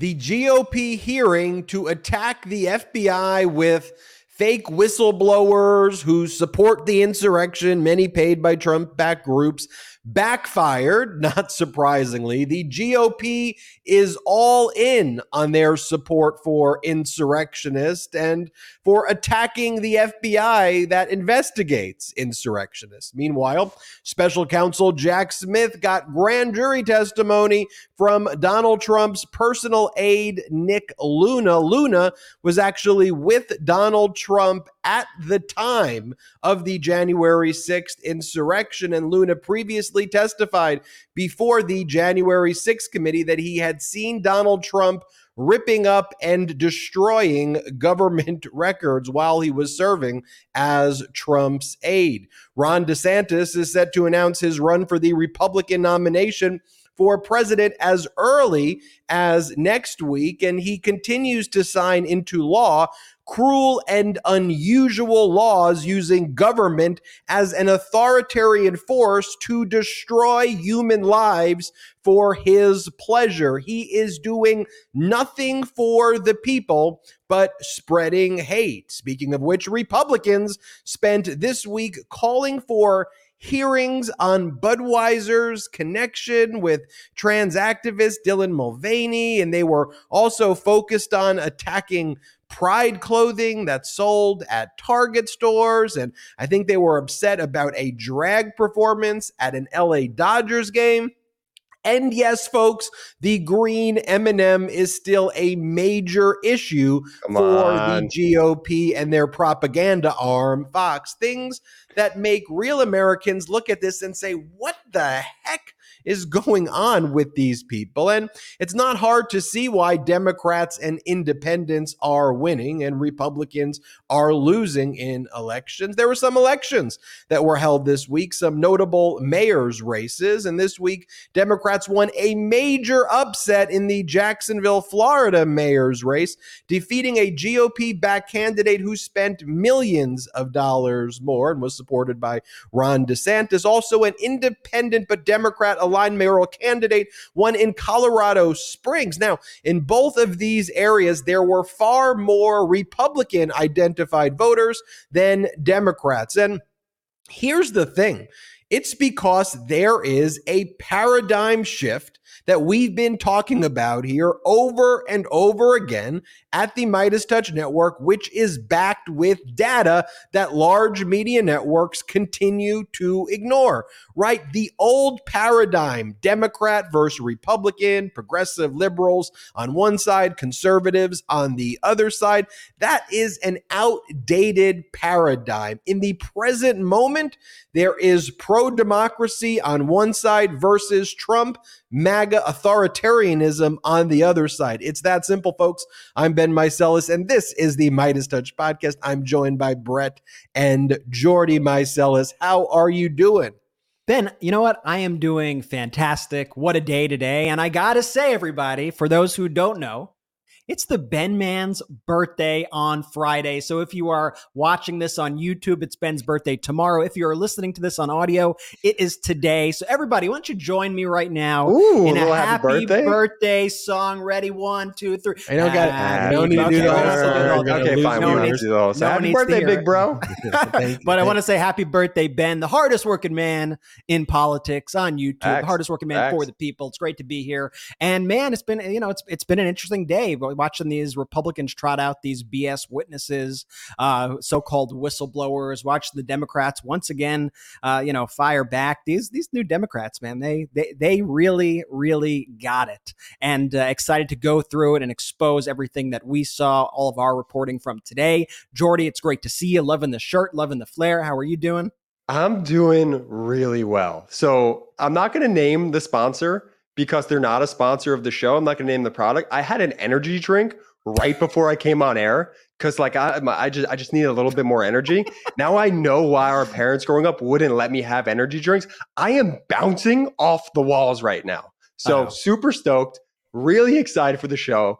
the GOP hearing to attack the FBI with fake whistleblowers who support the insurrection, many paid by Trump backed groups, backfired, not surprisingly. The GOP is all in on their support for insurrectionists and for attacking the FBI that investigates insurrectionists. Meanwhile, special counsel Jack Smith got grand jury testimony from Donald Trump's personal aide, Nick Luna. Luna was actually with Donald Trump at the time of the January 6th insurrection, and Luna previously testified before the January 6th committee that he had seen Donald Trump ripping up and destroying government records while he was serving as Trump's aide. Ron DeSantis is set to announce his run for the Republican nomination for president as early as next week, and he continues to sign into law cruel and unusual laws using government as an authoritarian force to destroy human lives for his pleasure. He is doing nothing for the people but spreading hate. Speaking of which, Republicans spent this week calling for hearings on Budweiser's connection with trans activist Dylan Mulvaney, and they were also focused on attacking pride clothing that's sold at Target stores. And I think they were upset about a drag performance at an LA Dodgers game. And yes, folks, the green M&M is still a major issue Come for on. the GOP and their propaganda arm, Fox. Things that make real Americans look at this and say, "What the heck is going on with these people. And it's not hard to see why Democrats and independents are winning and Republicans are losing in elections. There were some elections that were held this week, some notable mayor's races. And this week, Democrats won a major upset in the Jacksonville, Florida mayor's race, defeating a GOP backed candidate who spent millions of dollars more and was supported by Ron DeSantis. Also, an independent but Democrat aligned mayoral candidate, one in Colorado Springs. Now, in both of these areas, there were far more Republican identified voters than Democrats. And here's the thing it's because there is a paradigm shift that we've been talking about here over and over again at the MeidasTouch Network, which is backed with data that large media networks continue to ignore, right? The old paradigm, Democrat versus Republican, progressive liberals on one side, conservatives on the other side, that is an outdated paradigm. In the present moment, there is pro democracy on one side versus Trump, MAGA authoritarianism on the other side. It's that simple, folks. I'm Ben Meiselas, and this is the MeidasTouch podcast. I'm joined by Brett and Jordy Meiselas. How are you doing? Ben, you know what? I am doing fantastic. What a day today. And I got to say, everybody, for those who don't know, it's the Ben Man's birthday on Friday. So if you are watching this on YouTube, it's Ben's birthday tomorrow. If you are listening to this on audio, it is today. So everybody, why don't you join me right now Ooh, in a happy, happy birthday? birthday? song? Ready? One, two, three. I don't got. Uh, no need to do the whole Okay, fine. No we do the whole. happy birthday, big bro. but I want to say happy birthday, Ben, the hardest working man in politics on YouTube, X, hardest working man X. for the people. It's great to be here. And man, it's been you know it's it's been an interesting day watching these Republicans trot out these BS witnesses, uh, so-called whistleblowers. Watching the Democrats once again, uh, you know, fire back. These these new Democrats, man, they they they really really got it, and uh, excited to go through it and expose everything that we saw. All of our reporting from today, Jordy. It's great to see you. Loving the shirt, loving the flair. How are you doing? I'm doing really well. So I'm not going to name the sponsor because they're not a sponsor of the show. I'm not going to name the product. I had an energy drink right before I came on air because like I, I just I just needed a little bit more energy. now I know why our parents growing up wouldn't let me have energy drinks. I am bouncing off the walls right now. So super stoked, really excited for the show.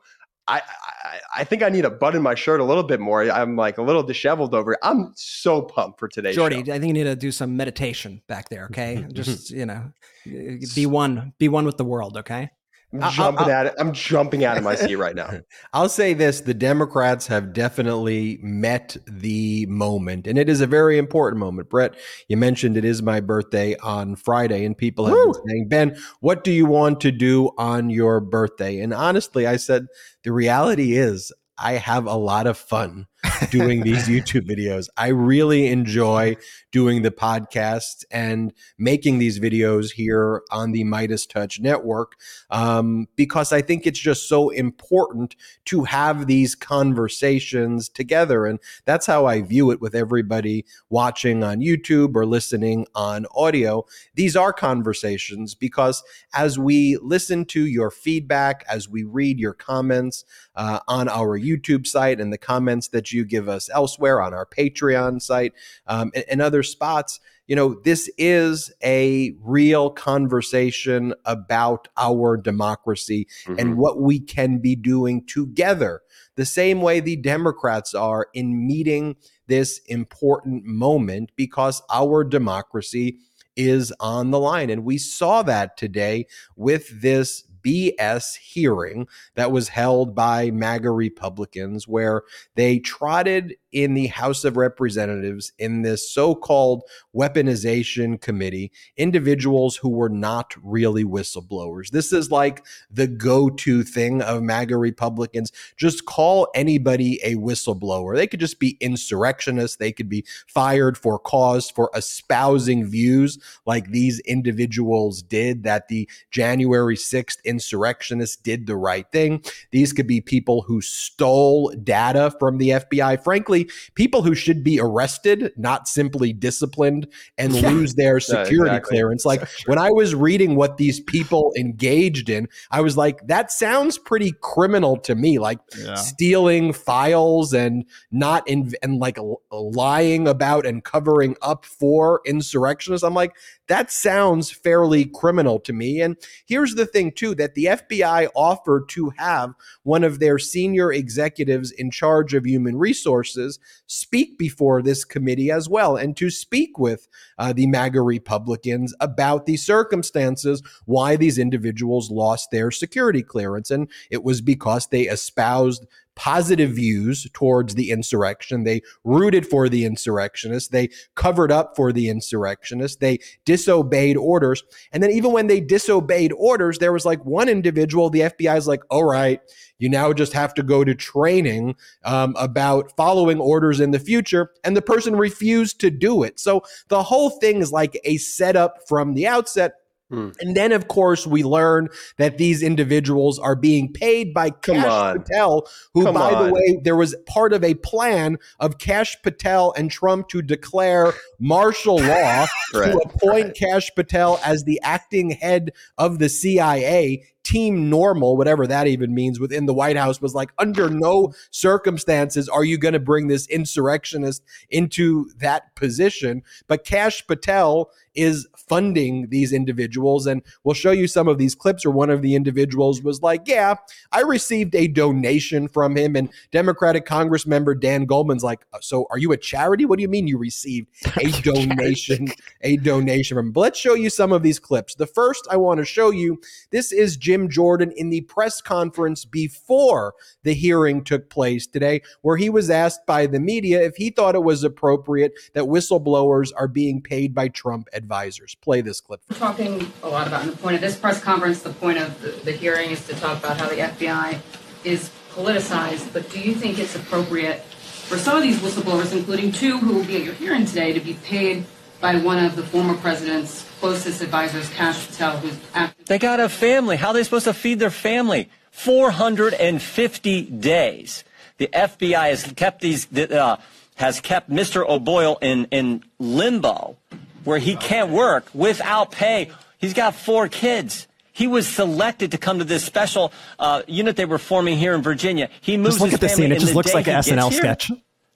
I, I, I think I need to button my shirt a little bit more. I'm like a little disheveled over it. I'm so pumped for today. Jordy, show. I think you need to do some meditation back there. Okay, just you know, be one, be one with the world. Okay. I'm jumping I, I, at it. I'm jumping out of my seat right now. I'll say this: the Democrats have definitely met the moment, and it is a very important moment. Brett, you mentioned it is my birthday on Friday, and people have Woo! been saying, "Ben, what do you want to do on your birthday?" And honestly, I said the reality is I have a lot of fun doing these YouTube videos. I really enjoy doing the podcast and making these videos here on the MeidasTouch network um, because I think it's just so important to have these conversations together. And that's how I view it with everybody watching on YouTube or listening on audio. These are conversations because as we listen to your feedback, as we read your comments uh, on our YouTube site and the comments that you give us elsewhere on our Patreon site um, and, and other spots. You know, this is a real conversation about our democracy mm-hmm. and what we can be doing together, the same way the Democrats are in meeting this important moment because our democracy is on the line. And we saw that today with this BS hearing that was held by MAGA Republicans, where they trotted in the House of Representatives in this so called weaponization committee individuals who were not really whistleblowers. This is like the go to thing of MAGA Republicans. Just call anybody a whistleblower. They could just be insurrectionists, they could be fired for cause for espousing views like these individuals did, that the January 6th insurrectionists did the right thing. These could be people who stole data from the FBI. Frankly, people who should be arrested, not simply disciplined and yeah. lose their security exactly. clearance. Like when I was reading what these people engaged in, I was like, that sounds pretty criminal to me. Like yeah. stealing files and not in and like lying about and covering up for insurrectionists. I'm like, that sounds fairly criminal to me. And here's the thing, too, that the FBI offered to have one of their senior executives in charge of human resources speak before this committee as well, and to speak with uh, the MAGA Republicans about the circumstances why these individuals lost their security clearance. And it was because they espoused positive views towards the insurrection. They rooted for the insurrectionists. They covered up for the insurrectionists. They disobeyed orders. And then even when they disobeyed orders, there was like one individual, the FBI is like, all right, you now just have to go to training um, about following orders in the future. And the person refused to do it. So the whole thing is like a setup from the outset Hmm. And then, of course, we learn that these individuals are being paid by Kash Patel, who, Come by on. the way, there was part of a plan of Kash Patel and Trump to declare martial law right, to appoint right. Kash Patel as the acting head of the CIA team normal, whatever that even means, within the White House was like, under no circumstances are you going to bring this insurrectionist into that position. But Kash Patel is funding these individuals. And we'll show you some of these clips where one of the individuals was like, Yeah, I received a donation from him. And Democratic Congress member Dan Goldman's like, uh, So are you a charity? What do you mean you received a donation? a donation from him? But let's show you some of these clips. The first I want to show you this is Jim Jordan in the press conference before the hearing took place today, where he was asked by the media if he thought it was appropriate that whistleblowers are being paid by Trump advisors. Play this clip. We're talking a lot about, the point of this press conference, the point of the, the hearing is to talk about how the FBI is politicized. But do you think it's appropriate for some of these whistleblowers, including two who will be at your hearing today, to be paid by one of the former president's closest advisors, Kash Patel, who's active? They got a family. How are they supposed to feed their family? 450 days. The FBI has kept these, uh, has kept Mr. O'Boyle in, in limbo where he can't work without pay. He's got four kids. He was selected to come to this special uh, unit they were forming here in Virginia. He moves. Just look at the scene. It just looks like an SNL here, sketch.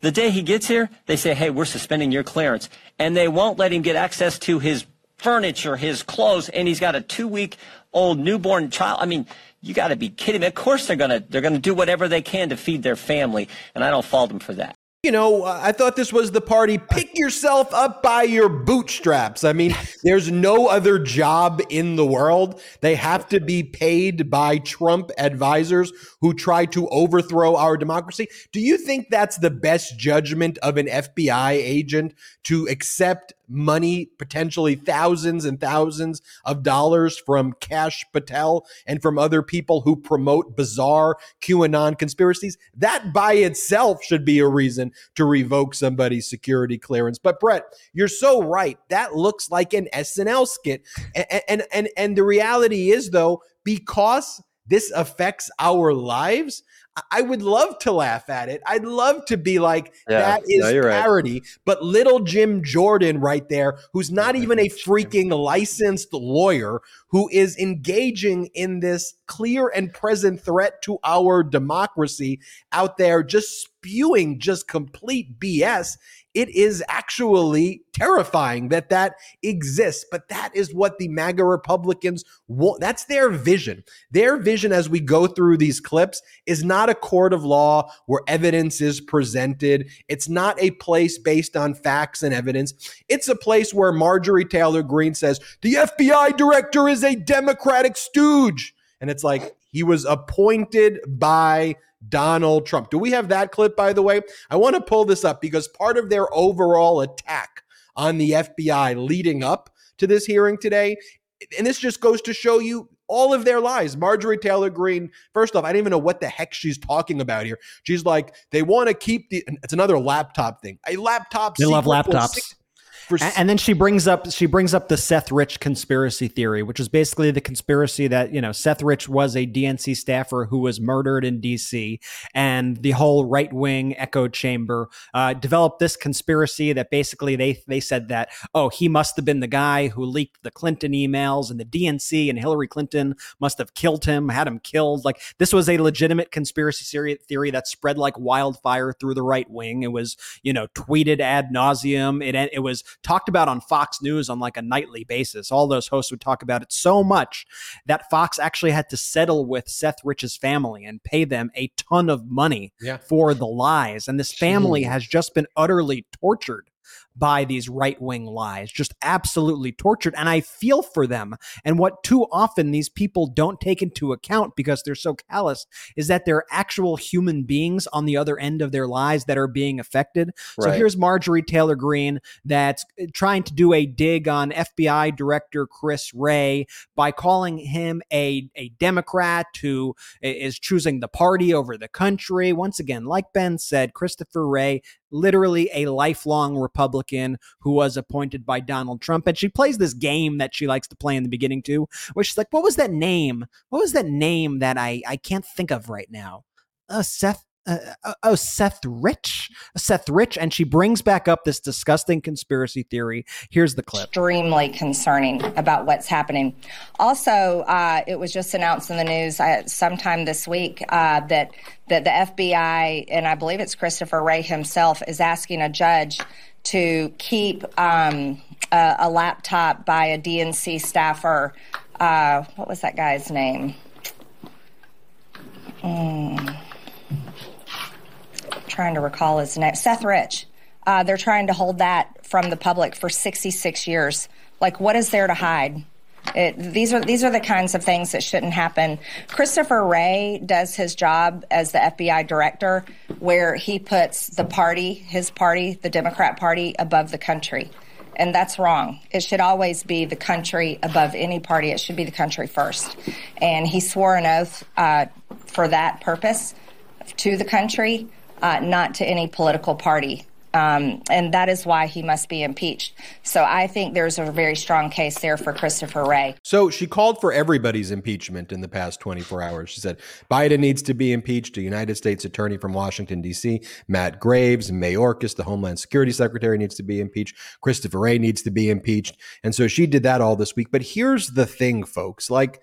The day he gets here, they say, "Hey, we're suspending your clearance," and they won't let him get access to his furniture, his clothes, and he's got a two-week-old newborn child. I mean, you got to be kidding me! Of course they're gonna they're gonna do whatever they can to feed their family, and I don't fault them for that. You know, I thought this was the party. Pick yourself up by your bootstraps. I mean, there's no other job in the world. They have to be paid by Trump advisors who try to overthrow our democracy. Do you think that's the best judgment of an FBI agent to accept money, potentially thousands and thousands of dollars from Kash Patel and from other people who promote bizarre QAnon conspiracies? That by itself should be a reason to revoke somebody's security clearance. But Brett, you're so right. That looks like an SNL skit. And and and, and the reality is though, because this affects our lives, I would love to laugh at it. I'd love to be like, yeah, that is no, parody. Right. But little Jim Jordan right there, who's not even a freaking licensed lawyer, who is engaging in this clear and present threat to our democracy out there, just spewing just complete BS it is actually terrifying that that exists. But that is what the MAGA Republicans want. That's their vision. Their vision as we go through these clips is not a court of law where evidence is presented. It's not a place based on facts and evidence. It's a place where Marjorie Taylor Greene says, the FBI director is a Democratic stooge. And it's like, he was appointed by Donald Trump. Do we have that clip, by the way? I want to pull this up because part of their overall attack on the FBI leading up to this hearing today, and this just goes to show you all of their lies. Marjorie Taylor Greene, first off, I don't even know what the heck she's talking about here. She's like, they want to keep the, it's another laptop thing. A laptop. They love laptops. For, and then she brings up she brings up the Seth Rich conspiracy theory, which is basically the conspiracy that you know Seth Rich was a DNC staffer who was murdered in D.C. and the whole right wing echo chamber uh, developed this conspiracy that basically they they said that oh he must have been the guy who leaked the Clinton emails and the DNC and Hillary Clinton must have killed him, had him killed. Like this was a legitimate conspiracy theory that spread like wildfire through the right wing. It was you know tweeted ad nauseum. It it was talked about on Fox News on like a nightly basis. All those hosts would talk about it so much that Fox actually had to settle with Seth Rich's family and pay them a ton of money yeah. for the lies. And this family Jeez. has just been utterly tortured by these right wing lies, just absolutely tortured. And I feel for them. And what too often these people don't take into account because they're so callous is that they're actual human beings on the other end of their lies that are being affected. Right. So here's Marjorie Taylor Greene that's uh, trying to do a dig on FBI Director Chris Wray by calling him a, a Democrat who is choosing the party over the country. Once again, like Ben said, Christopher Wray, literally a lifelong Republican who was appointed by Donald Trump. And she plays this game that she likes to play in the beginning too, where she's like, What was that name? What was that name that I, I can't think of right now? Uh, Seth uh, oh Seth Rich, Seth Rich, and she brings back up this disgusting conspiracy theory. Here's the clip. Extremely concerning about what's happening. Also, uh, it was just announced in the news uh, sometime this week uh, that that the FBI and I believe it's Christopher Wray himself is asking a judge to keep um, a, a, laptop by a DNC staffer. Uh, what was that guy's name? Mm trying to recall his name. Seth Rich. Uh, they're trying to hold that from the public for 66 years. Like, what is there to hide? It, these are these are the kinds of things that shouldn't happen. Christopher Wray does his job as the FBI director, where he puts the party, his party, the Democrat Party, above the country, and that's wrong. It should always be the country above any party. It should be the country first. And he swore an oath uh, for that purpose to the country uh, not to any political party. Um, and that is why he must be impeached. So I think there's a very strong case there for Christopher Wray. So she called for everybody's impeachment in the past 24 hours. She said Biden needs to be impeached. A United States attorney from Washington, D.C., Matt Graves, Mayorkas, the Homeland Security Secretary, needs to be impeached. Christopher Wray needs to be impeached. And so she did that all this week. But here's the thing, folks like,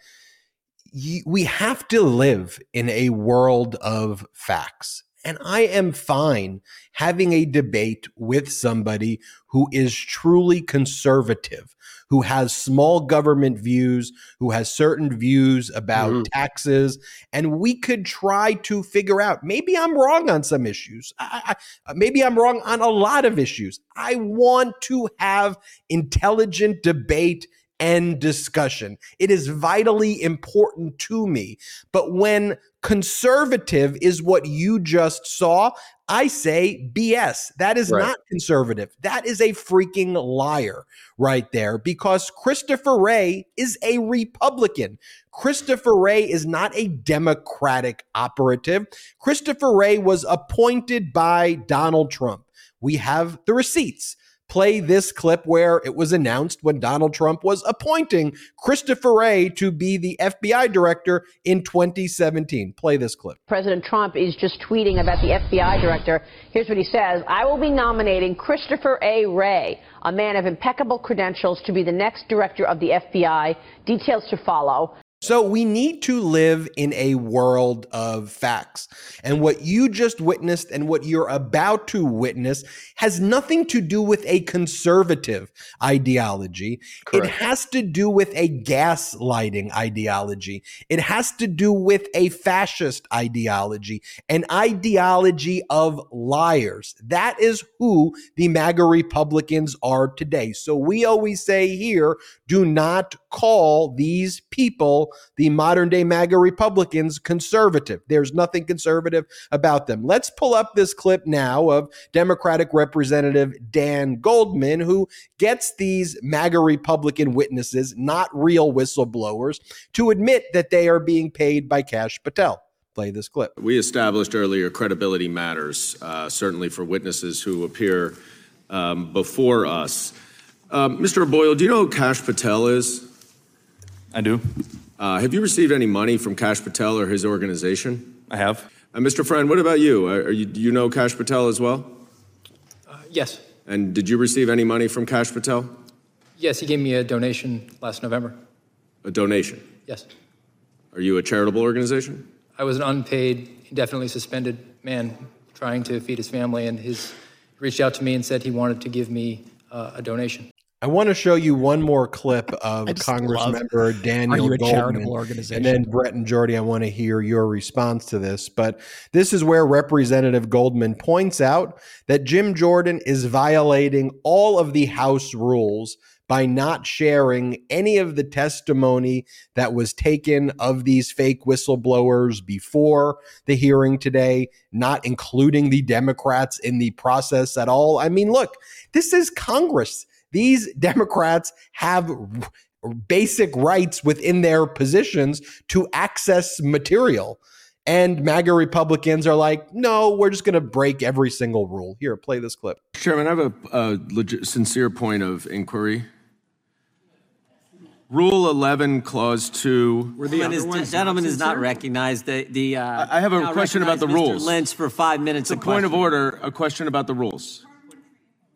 we have to live in a world of facts And I am fine having a debate with somebody who is truly conservative, who has small government views, who has certain views about mm-hmm. taxes. And we could try to figure out maybe I'm wrong on some issues. I, I, maybe I'm wrong on a lot of issues. I want to have intelligent debate and discussion. It is vitally important to me. But when conservative is what you just saw, I say BS. That is right. not conservative. That is a freaking liar right there because Christopher Wray is a Republican. Christopher Wray is not a Democratic operative. Christopher Wray was appointed by Donald Trump. We have the receipts play this clip where it was announced when Donald Trump was appointing Christopher Wray to be the FBI director in 2017. Play this clip. President Trump is just tweeting about the FBI director. Here's what he says I will be nominating Christopher A. Wray, a man of impeccable credentials, to be the next director of the FBI. Details to follow. So we need to live in a world of facts. And what you just witnessed and what you're about to witness has nothing to do with a conservative ideology. Correct. It has to do with a gaslighting ideology. It has to do with a fascist ideology, an ideology of liars. That is who the MAGA Republicans are today. So we always say here, do not call these people, the modern day MAGA Republicans, conservative. There's nothing conservative about them. Let's pull up this clip now of Democratic Representative Dan Goldman, who gets these MAGA Republican witnesses, not real whistleblowers, to admit that they are being paid by Kash Patel play this clip. We established earlier credibility matters, uh, certainly for witnesses who appear um, before us. Um, Mr. Boyle, do you know who Kash Patel is? I do. Uh, have you received any money from Kash Patel or his organization? I have. Uh, Mr. Friend, what about you? Are you? Do you know Kash Patel as well? Uh, yes. And did you receive any money from Kash Patel? Yes, he gave me a donation last November. A donation? Yes. Are you a charitable organization? I was an unpaid, indefinitely suspended man trying to feed his family, and his reached out to me and said he wanted to give me uh, a donation. I want to show you one more clip of Congress member Daniel Are you a Goldman, and then Brett and Jordy. I want to hear your response to this. But this is where Representative Goldman points out that Jim Jordan is violating all of the House rules by not sharing any of the testimony that was taken of these fake whistleblowers before the hearing today, not including the Democrats in the process at all. I mean, look, this is Congress. These Democrats have basic rights within their positions to access material. And MAGA Republicans are like, no, we're just going to break every single rule. Here, play this clip. Chairman, I have a, a legit, sincere point of inquiry. Rule 11, Clause 2. Were the gentleman, is, gentleman is not recognized. The, the uh, I have a question about the Mr. rules. Lynch for five minutes. It's a point of order, a question about the rules.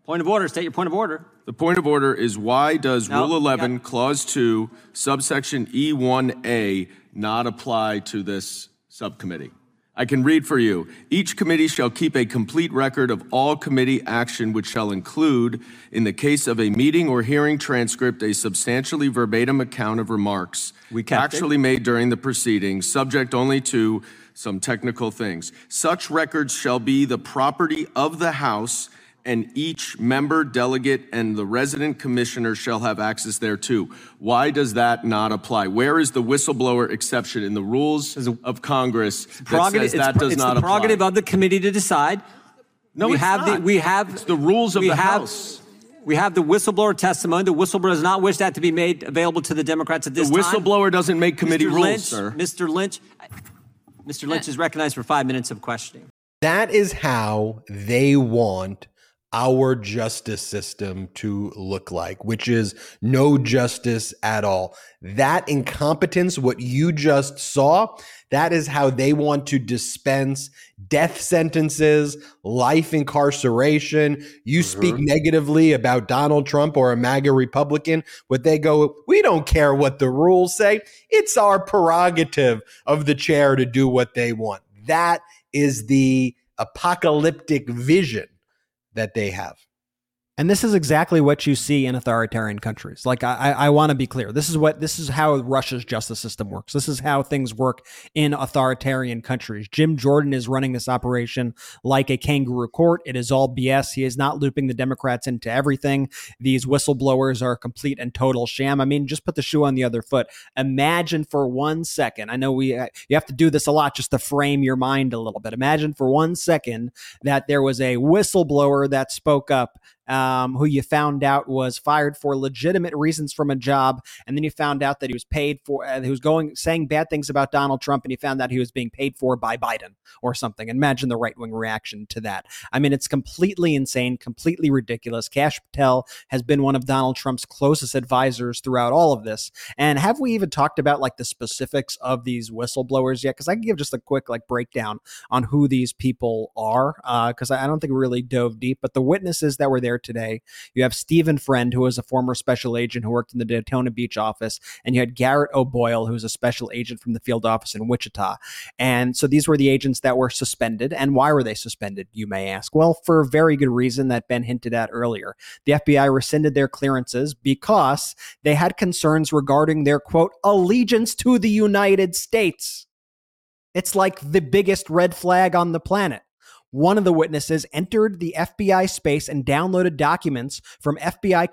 Point of order. State your point of order. The point of order is why does no, Rule 11, yeah. Clause 2, subsection E1A not apply to this subcommittee? I can read for you. Each committee shall keep a complete record of all committee action, which shall include, in the case of a meeting or hearing transcript, a substantially verbatim account of remarks We actually it. made during the proceedings, subject only to some technical things. Such records shall be the property of the House and each member, delegate, and the resident commissioner shall have access thereto. Why does that not apply? Where is the whistleblower exception in the rules of Congress that says that does it's not the prerogative of the committee to decide. No, we it's have not. The, we have it's the rules of the have, House. We have the whistleblower testimony. The whistleblower does not wish that to be made available to the Democrats at this time. The whistleblower time. doesn't make committee Mr. rules, Lynch, sir. Mr. Lynch, Mr. Lynch is recognized for five minutes of questioning. That is how they want our justice system to look like, which is no justice at all. That incompetence, what you just saw, that is how they want to dispense death sentences, life incarceration. You mm-hmm. speak negatively about Donald Trump or a MAGA Republican, but they go, we don't care what the rules say. It's our prerogative of the chair to do what they want. That is the apocalyptic vision that they have. And this is exactly what you see in authoritarian countries. Like I, I want to be clear. This is what this is how Russia's justice system works. This is how things work in authoritarian countries. Jim Jordan is running this operation like a kangaroo court. It is all BS. He is not looping the Democrats into everything. These whistleblowers are a complete and total sham. I mean, just put the shoe on the other foot. Imagine for one second. I know we uh, you have to do this a lot just to frame your mind a little bit. Imagine for one second that there was a whistleblower that spoke up um, who you found out was fired for legitimate reasons from a job, and then you found out that he was paid for, uh, he was going saying bad things about Donald Trump, and you found out he was being paid for by Biden or something. Imagine the right wing reaction to that. I mean, it's completely insane, completely ridiculous. Kash Patel has been one of Donald Trump's closest advisors throughout all of this. And have we even talked about like the specifics of these whistleblowers yet? Because I can give just a quick like breakdown on who these people are, because uh, I don't think we really dove deep. But the witnesses that were there today. You have Stephen Friend, who was a former special agent who worked in the Daytona Beach office, and you had Garrett O'Boyle, who was a special agent from the field office in Wichita. And so these were the agents that were suspended. And why were they suspended, you may ask? Well, for a very good reason that Ben hinted at earlier. The FBI rescinded their clearances because they had concerns regarding their quote allegiance to the United States. It's like the biggest red flag on the planet. One of the witnesses entered the FBI space and downloaded documents from FBI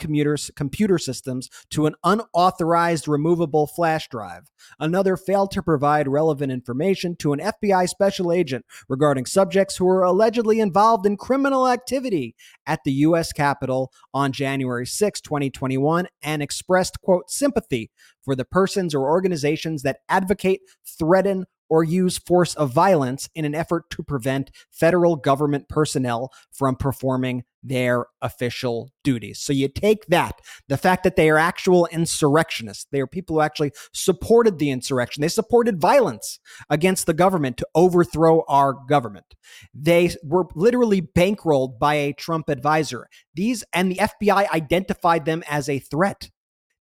computer systems to an unauthorized removable flash drive. Another failed to provide relevant information to an FBI special agent regarding subjects who were allegedly involved in criminal activity at the U.S. Capitol on January 6, 2021, and expressed, quote, sympathy for the persons or organizations that advocate, threaten, or use force of violence in an effort to prevent federal government personnel from performing their official duties. So you take that, the fact that they are actual insurrectionists, they are people who actually supported the insurrection, they supported violence against the government to overthrow our government. They were literally bankrolled by a Trump advisor. These and the FBI identified them as a threat.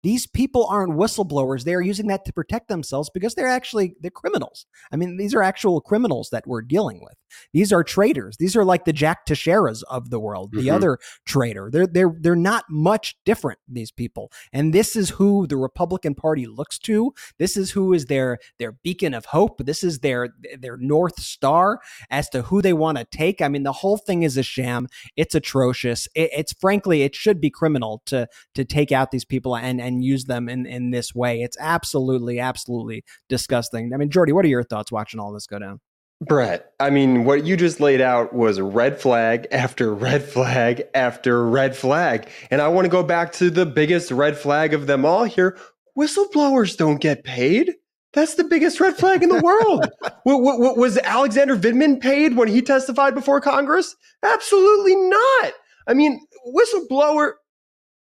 These people aren't whistleblowers. They are using that to protect themselves because they're actually they're criminals. I mean, these are actual criminals that we're dealing with. These are traitors. These are like the Jack Teixeiras of the world, the mm-hmm. other traitor. They're they're they're not much different. These people, and this is who the Republican Party looks to. This is who is their their beacon of hope. This is their their north star as to who they want to take. I mean, the whole thing is a sham. It's atrocious. It, it's frankly, it should be criminal to to take out these people and and use them in, in this way. It's absolutely, absolutely disgusting. I mean, Jordy, what are your thoughts watching all this go down? Brett, I mean, what you just laid out was red flag after red flag after red flag. And I want to go back to the biggest red flag of them all here. Whistleblowers don't get paid. That's the biggest red flag in the world. was Alexander Vindman paid when he testified before Congress? Absolutely not. I mean, whistleblower,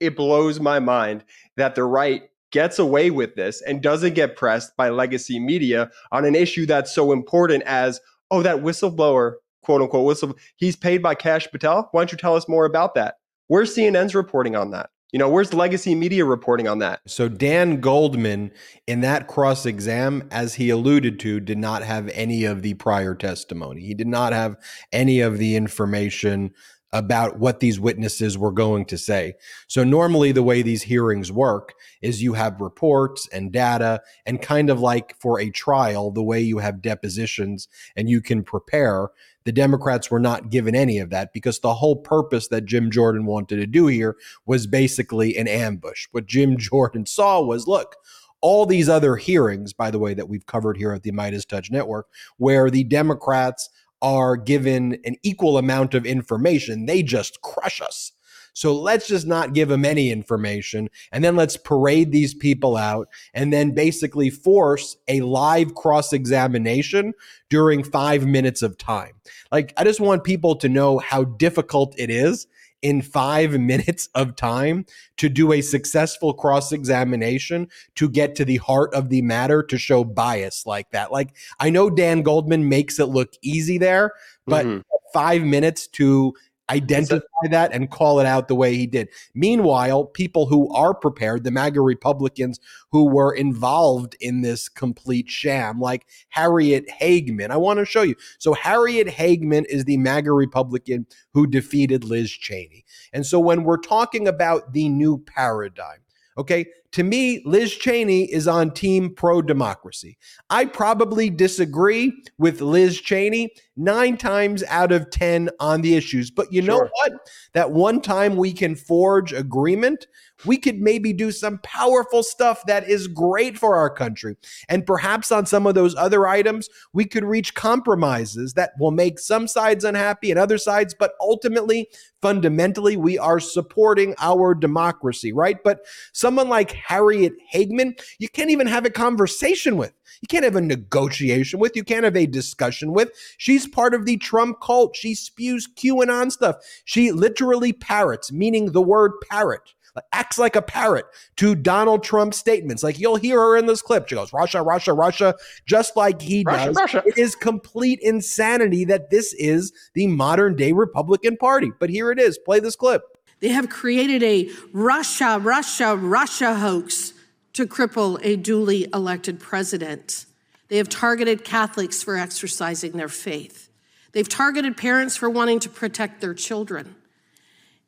it blows my mind that the right gets away with this and doesn't get pressed by legacy media on an issue that's so important as, oh, that whistleblower, quote unquote, whistle, he's paid by Kash Patel. Why don't you tell us more about that? Where's CNN's reporting on that? You know, where's legacy media reporting on that? So Dan Goldman in that cross exam, as he alluded to, did not have any of the prior testimony. He did not have any of the information about what these witnesses were going to say. So, normally, the way these hearings work is you have reports and data, and kind of like for a trial, the way you have depositions and you can prepare. The Democrats were not given any of that because the whole purpose that Jim Jordan wanted to do here was basically an ambush. What Jim Jordan saw was look, all these other hearings, by the way, that we've covered here at the MeidasTouch Network, where the Democrats are given an equal amount of information, they just crush us. So let's just not give them any information. And then let's parade these people out and then basically force a live cross examination during five minutes of time. Like, I just want people to know how difficult it is in five minutes of time to do a successful cross examination to get to the heart of the matter to show bias like that. Like, I know Dan Goldman makes it look easy there, but mm-hmm. five minutes to identify that and call it out the way he did. Meanwhile, people who are prepared, the MAGA Republicans who were involved in this complete sham, like Harriet Hageman. I want to show you. So, Harriet Hageman is the MAGA Republican who defeated Liz Cheney. And so, when we're talking about the new paradigm, Okay. To me, Liz Cheney is on team pro democracy. I probably disagree with Liz Cheney nine times out of 10 on the issues. But you sure. know what? That one time we can forge agreement, we could maybe do some powerful stuff that is great for our country. And perhaps on some of those other items, we could reach compromises that will make some sides unhappy and other sides, but ultimately, fundamentally, we are supporting our democracy, right? But someone like Harriet Hageman, you can't even have a conversation with. You can't have a negotiation with. You can't have a discussion with. She's part of the Trump cult. She spews QAnon stuff. She literally parrots, meaning the word parrot acts like a parrot to Donald Trump's statements. Like you'll hear her in this clip. She goes, Russia, Russia, Russia, just like he Russia, does. Russia. It is complete insanity that this is the modern day Republican Party. But here it is. Play this clip. They have created a Russia, Russia, Russia hoax to cripple a duly elected president. They have targeted Catholics for exercising their faith. They've targeted parents for wanting to protect their children.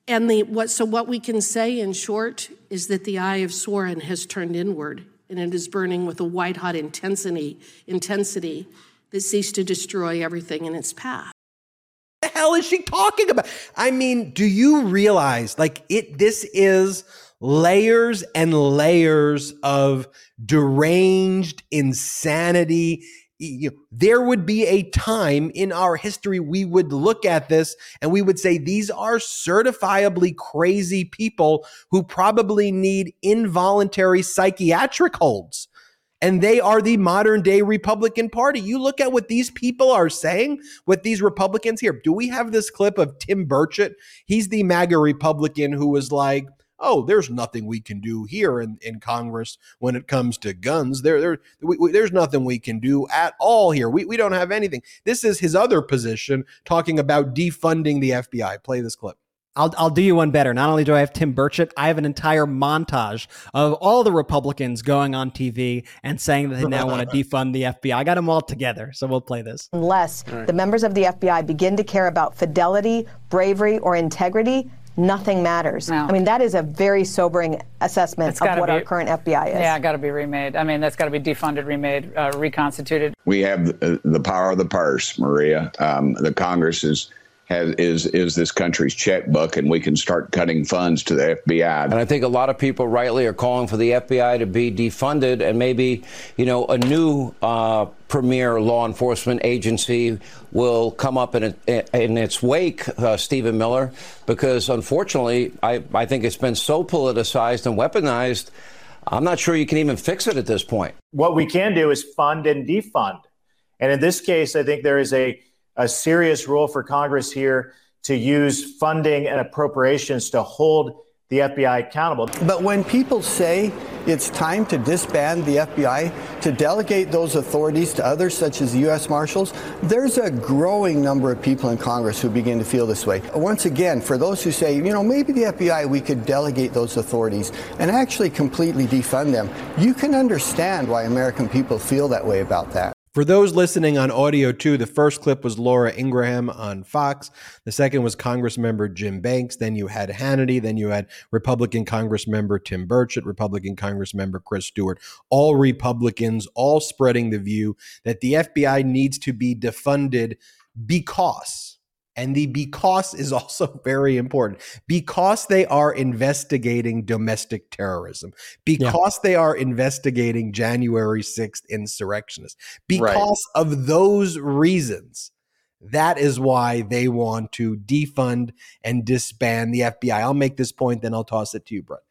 And the, what, so, what we can say in short is that the eye of Sauron has turned inward and it is burning with a white hot intensity, intensity that seeks to destroy everything in its path. The hell is she talking about? I mean, do you realize like it this is layers and layers of deranged insanity. There would be a time in our history we would look at this and we would say these are certifiably crazy people who probably need involuntary psychiatric holds and they are the modern day Republican Party. You look at what these people are saying, what these Republicans here. Do we have this clip of Tim Burchett? He's the MAGA Republican who was like, oh, there's nothing we can do here in, in Congress when it comes to guns. There, there, we, we, there's nothing we can do at all here. We, we don't have anything. This is his other position talking about defunding the FBI. Play this clip. I'll, I'll do you one better. Not only do I have Tim Burchett, I have an entire montage of all the Republicans going on TV and saying that they now want to defund the FBI. I got them all together, so we'll play this. Unless right. the members of the FBI begin to care about fidelity, bravery, or integrity, nothing matters. No. I mean, that is a very sobering assessment of what be, our current FBI is. Yeah, got to be remade. I mean, that's got to be defunded, remade, uh, reconstituted. We have the, the, power of the purse, Maria. Um, the Congress is. Has, is is this country's checkbook, and we can start cutting funds to the FBI. And I think a lot of people rightly are calling for the FBI to be defunded, and maybe you know a new uh, premier law enforcement agency will come up in, a, in its wake, uh, Stephen Miller, because unfortunately, I, I think it's been so politicized and weaponized. I'm not sure you can even fix it at this point. What we can do is fund and defund. And in this case, I think there is a, a serious role for Congress here to use funding and appropriations to hold the FBI accountable. But when people say it's time to disband the FBI, to delegate those authorities to others, such as the U.S. Marshals, there's a growing number of people in Congress who begin to feel this way. Once again, for those who say, you know, maybe the FBI, we could delegate those authorities and actually completely defund them, you can understand why American people feel that way about that. For those listening on audio too, the first clip was Laura Ingraham on Fox. The second was Congress member Jim Banks. Then you had Hannity. Then you had Republican Congress member Tim Burchett, Republican Congress member Chris Stewart. All Republicans, all spreading the view that the FBI needs to be defunded because and the because is also very important because they are investigating domestic terrorism, because yeah. they are investigating January 6th insurrectionists, because right. of those reasons. That is why they want to defund and disband the FBI. I'll make this point, then I'll toss it to you, Brett.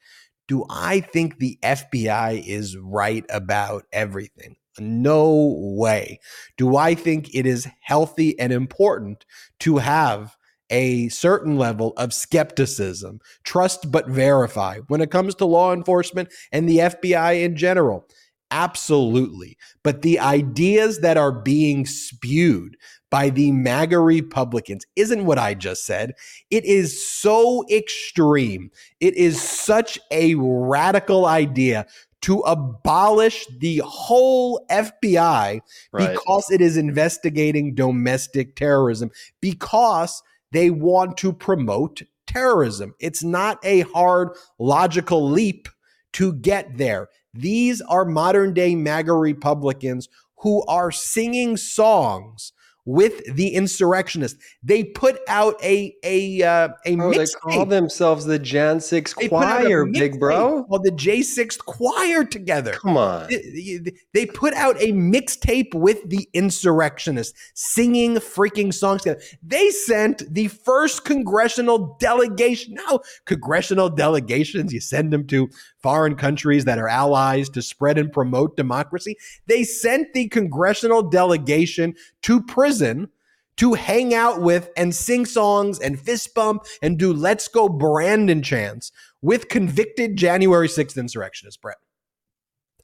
Do I think the FBI is right about everything? No way. Do I think it is healthy and important to have a certain level of skepticism, trust but verify when it comes to law enforcement and the FBI in general? Absolutely. But the ideas that are being spewed by the MAGA Republicans isn't what I just said. It is so extreme. It is such a radical idea to abolish the whole FBI right. because it is investigating domestic terrorism, because they want to promote terrorism. It's not a hard logical leap to get there. These are modern day MAGA Republicans who are singing songs with the insurrectionists. They put out a a uh, a oh, They call themselves the Jan Six Choir, big bro. Well, the J Six Choir together. Come on. They, they put out a mixtape with the insurrectionists singing freaking songs together. They sent the first congressional delegation. Now, congressional delegations, you send them to foreign countries that are allies to spread and promote democracy. They sent the congressional delegation to prison to hang out with and sing songs and fist bump and do let's go Brandon chants with convicted January 6th insurrectionists, Brett.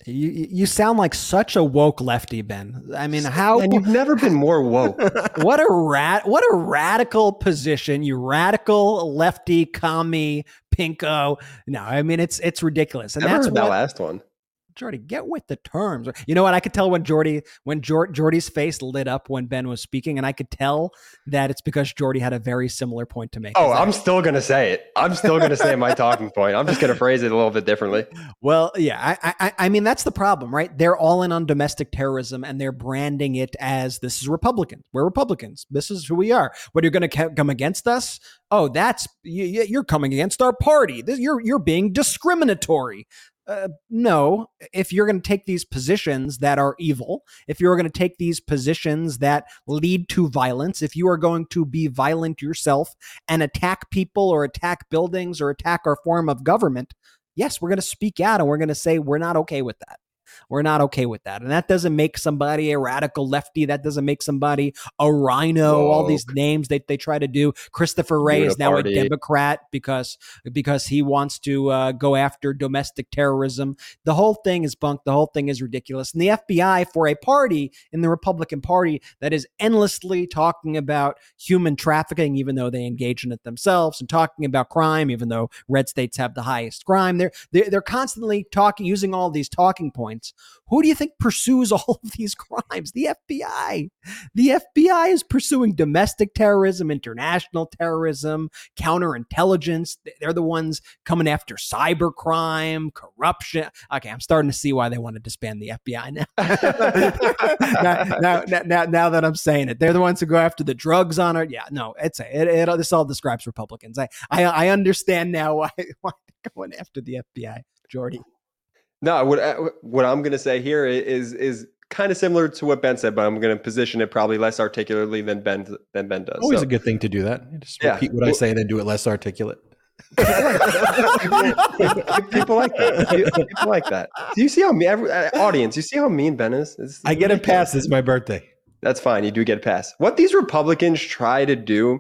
You you sound like such a woke lefty, Ben. I mean, how? And you've never been more woke. what a rat! What a radical position, you radical lefty commie pinko. No, I mean it's it's ridiculous, and that's what, that last one. Jordy, get with the terms. You know what? I could tell when Jordy, when Jordy's face lit up when Ben was speaking, and I could tell that it's because Jordy had a very similar point to make. Oh, I'm still gonna say it. I'm still gonna say my talking point. I'm just gonna phrase it a little bit differently. Well, yeah, I, I, I mean that's the problem, right? They're all in on domestic terrorism, and they're branding it as this is Republican. We're Republicans. This is who we are. What you're gonna come against us? Oh, that's you, you're coming against our party. You're you're being discriminatory. Uh, no, if you're going to take these positions that are evil, if you're going to take these positions that lead to violence, if you are going to be violent yourself and attack people or attack buildings or attack our form of government, yes, we're going to speak out and we're going to say we're not okay with that. We're not okay with that. And that doesn't make somebody a radical lefty. That doesn't make somebody a RINO. Woke. All these names that they try to do. Christopher Wray is now party. a Democrat because because he wants to uh, go after domestic terrorism. The whole thing is bunk. The whole thing is ridiculous. And the FBI for a party in the Republican Party that is endlessly talking about human trafficking, even though they engage in it themselves, and talking about crime, even though red states have the highest crime. They're they're, they're constantly talking, using all these talking points who do you think pursues all of these crimes? The FBI. The FBI is pursuing domestic terrorism, international terrorism, counterintelligence. They're the ones coming after cybercrime, corruption. Okay, I'm starting to see why they want to disband the FBI now. now, now, now, now, that I'm saying it, they're the ones who go after the drugs on it. Yeah, no, it's a, it, it, this all describes Republicans. I, I, I understand now why, why they're going after the FBI, Jordy. No, what uh, what I'm going to say here is is kind of similar to what Ben said, but I'm going to position it probably less articulately than Ben than Ben does. Always so, a good thing to do that. Just yeah. repeat what well, I say and then do it less articulate. people, people, like that. People like that. Do you see how mean uh, audience? You see how mean Ben is? It's, I get a pass. It's my birthday. That's fine. You do get a pass. What these Republicans try to do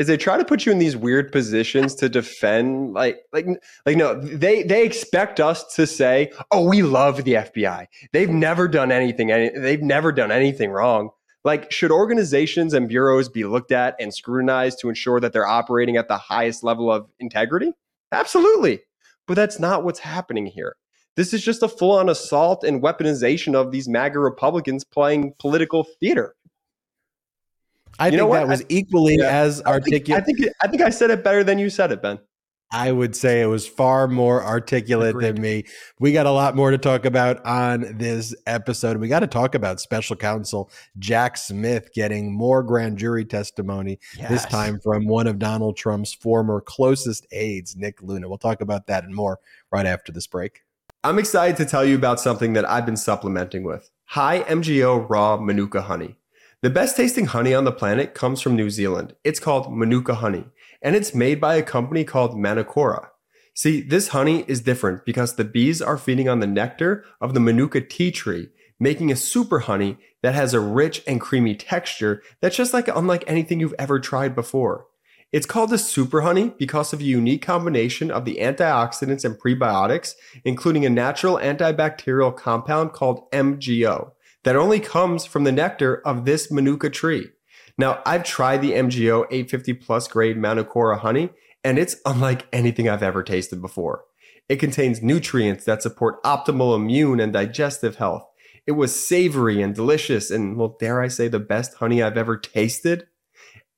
is they try to put you in these weird positions to defend like like like no they they expect us to say oh we love the FBI they've never done anything any, they've never done anything wrong. Like should organizations and bureaus be looked at and scrutinized to ensure that they're operating at the highest level of integrity? Absolutely. But that's not what's happening here. This is just a full-on assault and weaponization of these MAGA Republicans playing political theater. I you think that was equally yeah, as articulate. I think, I think I think I said it better than you said it, Ben. I would say it was far more articulate Agreed. than me. We got a lot more to talk about on this episode. We got to talk about special counsel Jack Smith getting more grand jury testimony, yes. this time from one of Donald Trump's former closest aides, Nick Luna. We'll talk about that and more right after this break. I'm excited to tell you about something that I've been supplementing with high MGO raw Manuka honey. The best tasting honey on the planet comes from New Zealand. It's called Manuka honey, and it's made by a company called Manukora. See, this honey is different because the bees are feeding on the nectar of the Manuka tea tree, making a super honey that has a rich and creamy texture that's just like unlike anything you've ever tried before. It's called a super honey because of a unique combination of the antioxidants and prebiotics, including a natural antibacterial compound called MGO that only comes from the nectar of this manuka tree. Now, I've tried the MGO 850 plus grade Manukora honey, and it's unlike anything I've ever tasted before. It contains nutrients that support optimal immune and digestive health. It was savory and delicious, and well, dare I say, the best honey I've ever tasted.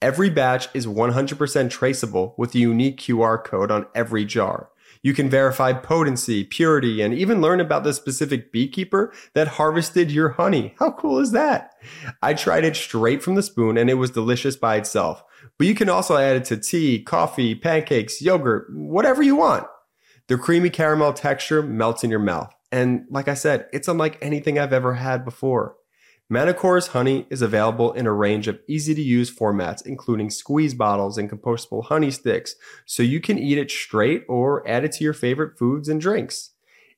Every batch is 100% traceable with a unique QR code on every jar. You can verify potency, purity, and even learn about the specific beekeeper that harvested your honey. How cool is that? I tried it straight from the spoon and it was delicious by itself. But you can also add it to tea, coffee, pancakes, yogurt, whatever you want. The creamy caramel texture melts in your mouth. And like I said, it's unlike anything I've ever had before. Manukora's honey is available in a range of easy to use formats, including squeeze bottles and compostable honey sticks, so you can eat it straight or add it to your favorite foods and drinks.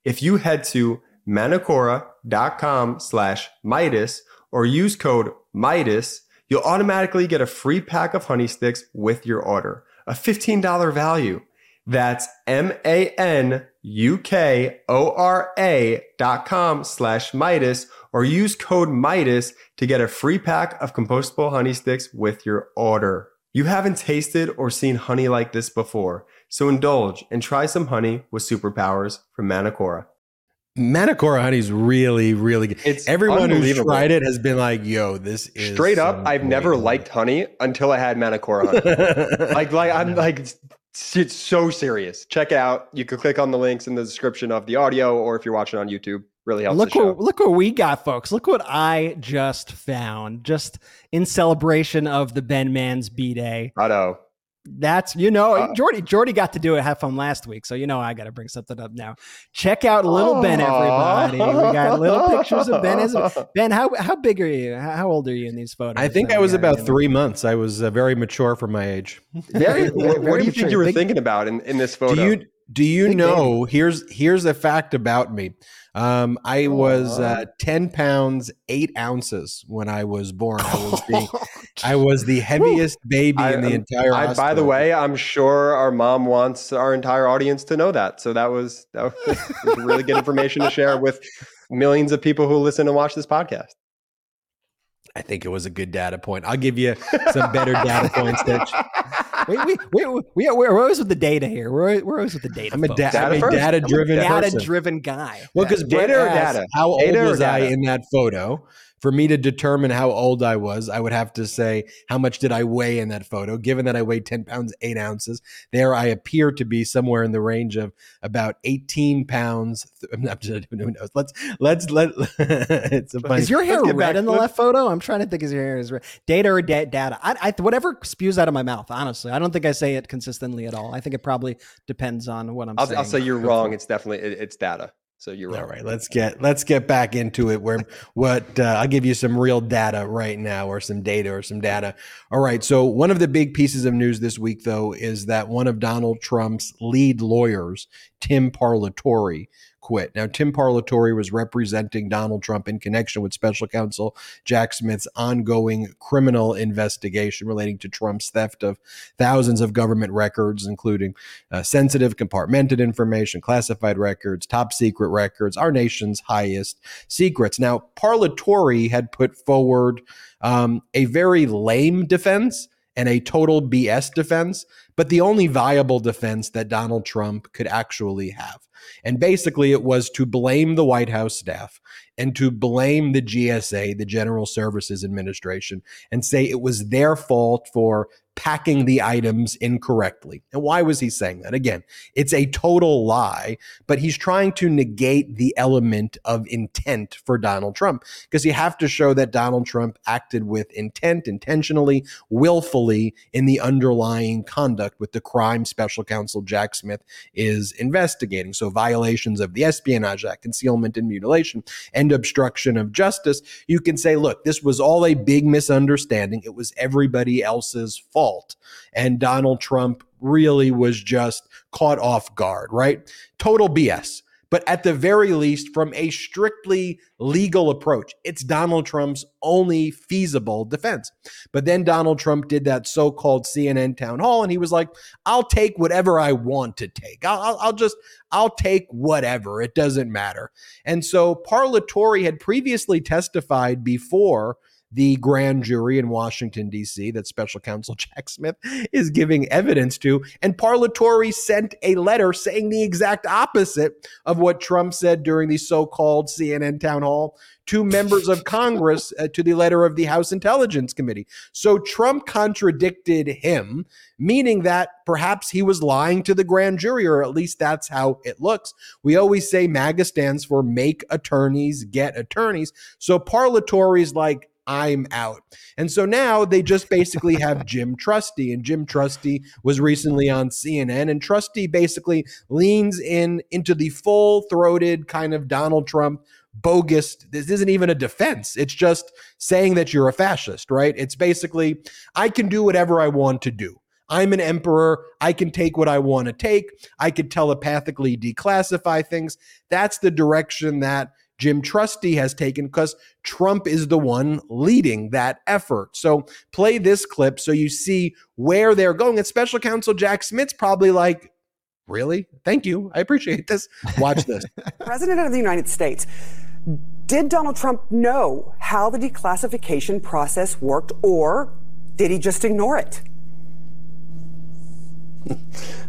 If you head to manukora.com slash Meidas or use code Meidas, you'll automatically get a free pack of honey sticks with your order, a $15 value. That's M-A-N-U-K-O-R-A dot com slash Meidas or use code Meidas to get a free pack of compostable honey sticks with your order. You haven't tasted or seen honey like this before, so indulge and try some honey with superpowers from Manukora. Manukora honey is really, really good. It's everyone who's tried it has been like, "Yo, this is straight up." I've never liked honey until I had Manukora honey. like, like I'm like it's so serious. Check it out. You can click on the links in the description of the audio, or if you're watching on YouTube, really helps. Look what look what we got, folks. Look what I just found, just in celebration of the Ben Man's B Day. I know. That's you know, uh, Jordy Jordy got to do it have fun last week, so you know I got to bring something up now. Check out little Ben, everybody. We got little pictures of Ben. Ben, how how big are you? How old are you in these photos? I think I was about three months. I was uh, very mature for my age. Very. what, what do you think you were thinking about in, in this photo? Do you do you know? Here's here's a fact about me. Um, I was uh, ten pounds eight ounces when I was born. I was the, I was the heaviest baby I, in the entire. I, by the way, I'm sure our mom wants our entire audience to know that. So that was that was really good information to share with millions of people who listen and watch this podcast. I think it was a good data point. I'll give you some better data points. That we, we, we, we, we're, we're always with the data here. We're, we're always with the data. I'm a, da- data, I'm a data driven data driven guy. Well, because data or data? How data old was I in that photo? For me to determine how old I was, I would have to say, how much did I weigh in that photo? Given that I weighed 10 pounds, eight ounces, there I appear to be somewhere in the range of about 18 pounds. who knows? Let's, let's, let, it's a funny. Is your hair red back. in the left photo? I'm trying to think, is your hair is red? Data or da- data? I, I, whatever spews out of my mouth, honestly. I don't think I say it consistently at all. I think it probably depends on what I'm I'll, saying. I'll say you're wrong. It's definitely, it, it's data. So you're right. All right, let's get let's get back into it. Where what uh, I'll give you some real data right now, or some data, or some data. All right. So one of the big pieces of news this week, though, is that one of Donald Trump's lead lawyers, Tim Parlatore, quit. Now, Tim Parlatore was representing Donald Trump in connection with special counsel Jack Smith's ongoing criminal investigation relating to Trump's theft of thousands of government records, including uh, sensitive, compartmented information, classified records, top secret records, our nation's highest secrets. Now, Parlatore had put forward um, a very lame defense and a total BS defense, but the only viable defense that Donald Trump could actually have. And basically, it was to blame the White House staff and to blame the GSA, the General Services Administration, and say it was their fault for packing the items incorrectly. And why was he saying that? Again, it's a total lie, but he's trying to negate the element of intent for Donald Trump because you have to show that Donald Trump acted with intent, intentionally, willfully in the underlying conduct with the crime special counsel Jack Smith is investigating. So violations of the Espionage Act, concealment and mutilation, and obstruction of justice. You can say, look, this was all a big misunderstanding. It was everybody else's fault fault. And Donald Trump really was just caught off guard, right? Total BS. But at the very least, from a strictly legal approach, it's Donald Trump's only feasible defense. But then Donald Trump did that so called CNN town hall and he was like, I'll take whatever I want to take. I'll, I'll, just, I'll take whatever. It doesn't matter. And so Parlatore had previously testified before the grand jury in Washington, D.C., that special counsel Jack Smith is giving evidence to. And Parlatore sent a letter saying the exact opposite of what Trump said during the so called CNN town hall to members of Congress uh, to the letter of the House Intelligence Committee. So Trump contradicted him, meaning that perhaps he was lying to the grand jury, or at least that's how it looks. We always say MAGA stands for make attorneys get attorneys. So Parlatore's like, I'm out. And so now they just basically have Jim Trusty. And Jim Trusty was recently on CNN. And Trusty basically leans in into the full throated kind of Donald Trump bogus. This isn't even a defense. It's just saying that you're a fascist, right? It's basically, I can do whatever I want to do. I'm an emperor. I can take what I want to take. I could telepathically declassify things. That's the direction that Jim Trusty has taken because Trump is the one leading that effort. So play this clip so you see where they're going. And special counsel Jack Smith's probably like, Really? Thank you. I appreciate this. Watch this. President of the United States. Did Donald Trump know how the declassification process worked, or did he just ignore it?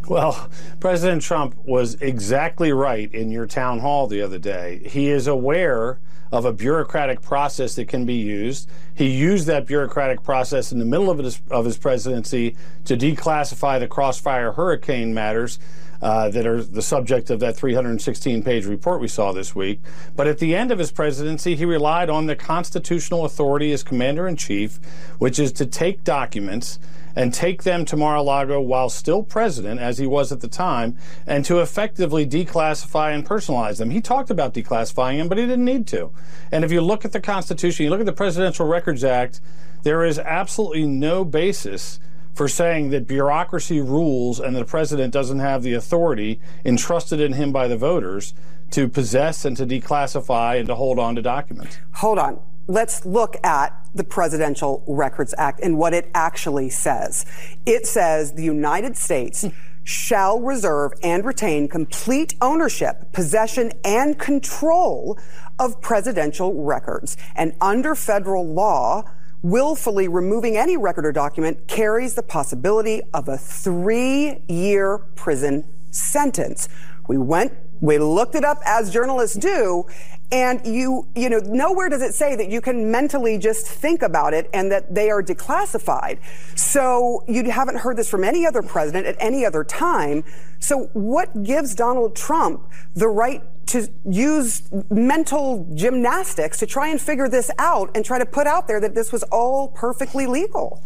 Well, President Trump was exactly right in your town hall the other day. He is aware of a bureaucratic process that can be used. He used that bureaucratic process in the middle of his, of his presidency to declassify the crossfire hurricane matters uh, that are the subject of that 316 page report we saw this week. But at the end of his presidency, he relied on the constitutional authority as commander in chief, which is to take documents and take them to Mar a Lago while still president, as he was at the time, and to effectively declassify and personalize them. He talked about declassifying them, but he didn't need to. And if you look at the Constitution, you look at the Presidential Records Act, there is absolutely no basis for saying that bureaucracy rules and the president doesn't have the authority entrusted in him by the voters to possess and to declassify and to hold on to documents. Hold on. Let's look at the Presidential Records Act and what it actually says. It says the United States shall reserve and retain complete ownership, possession, and control of presidential records. And under federal law, willfully removing any record or document carries the possibility of a three year prison sentence. We went, we looked it up as journalists do, and you, you know, nowhere does it say that you can mentally just think about it and that they are declassified. So you haven't heard this from any other president at any other time. So what gives Donald Trump the right to use mental gymnastics to try and figure this out and try to put out there that this was all perfectly legal.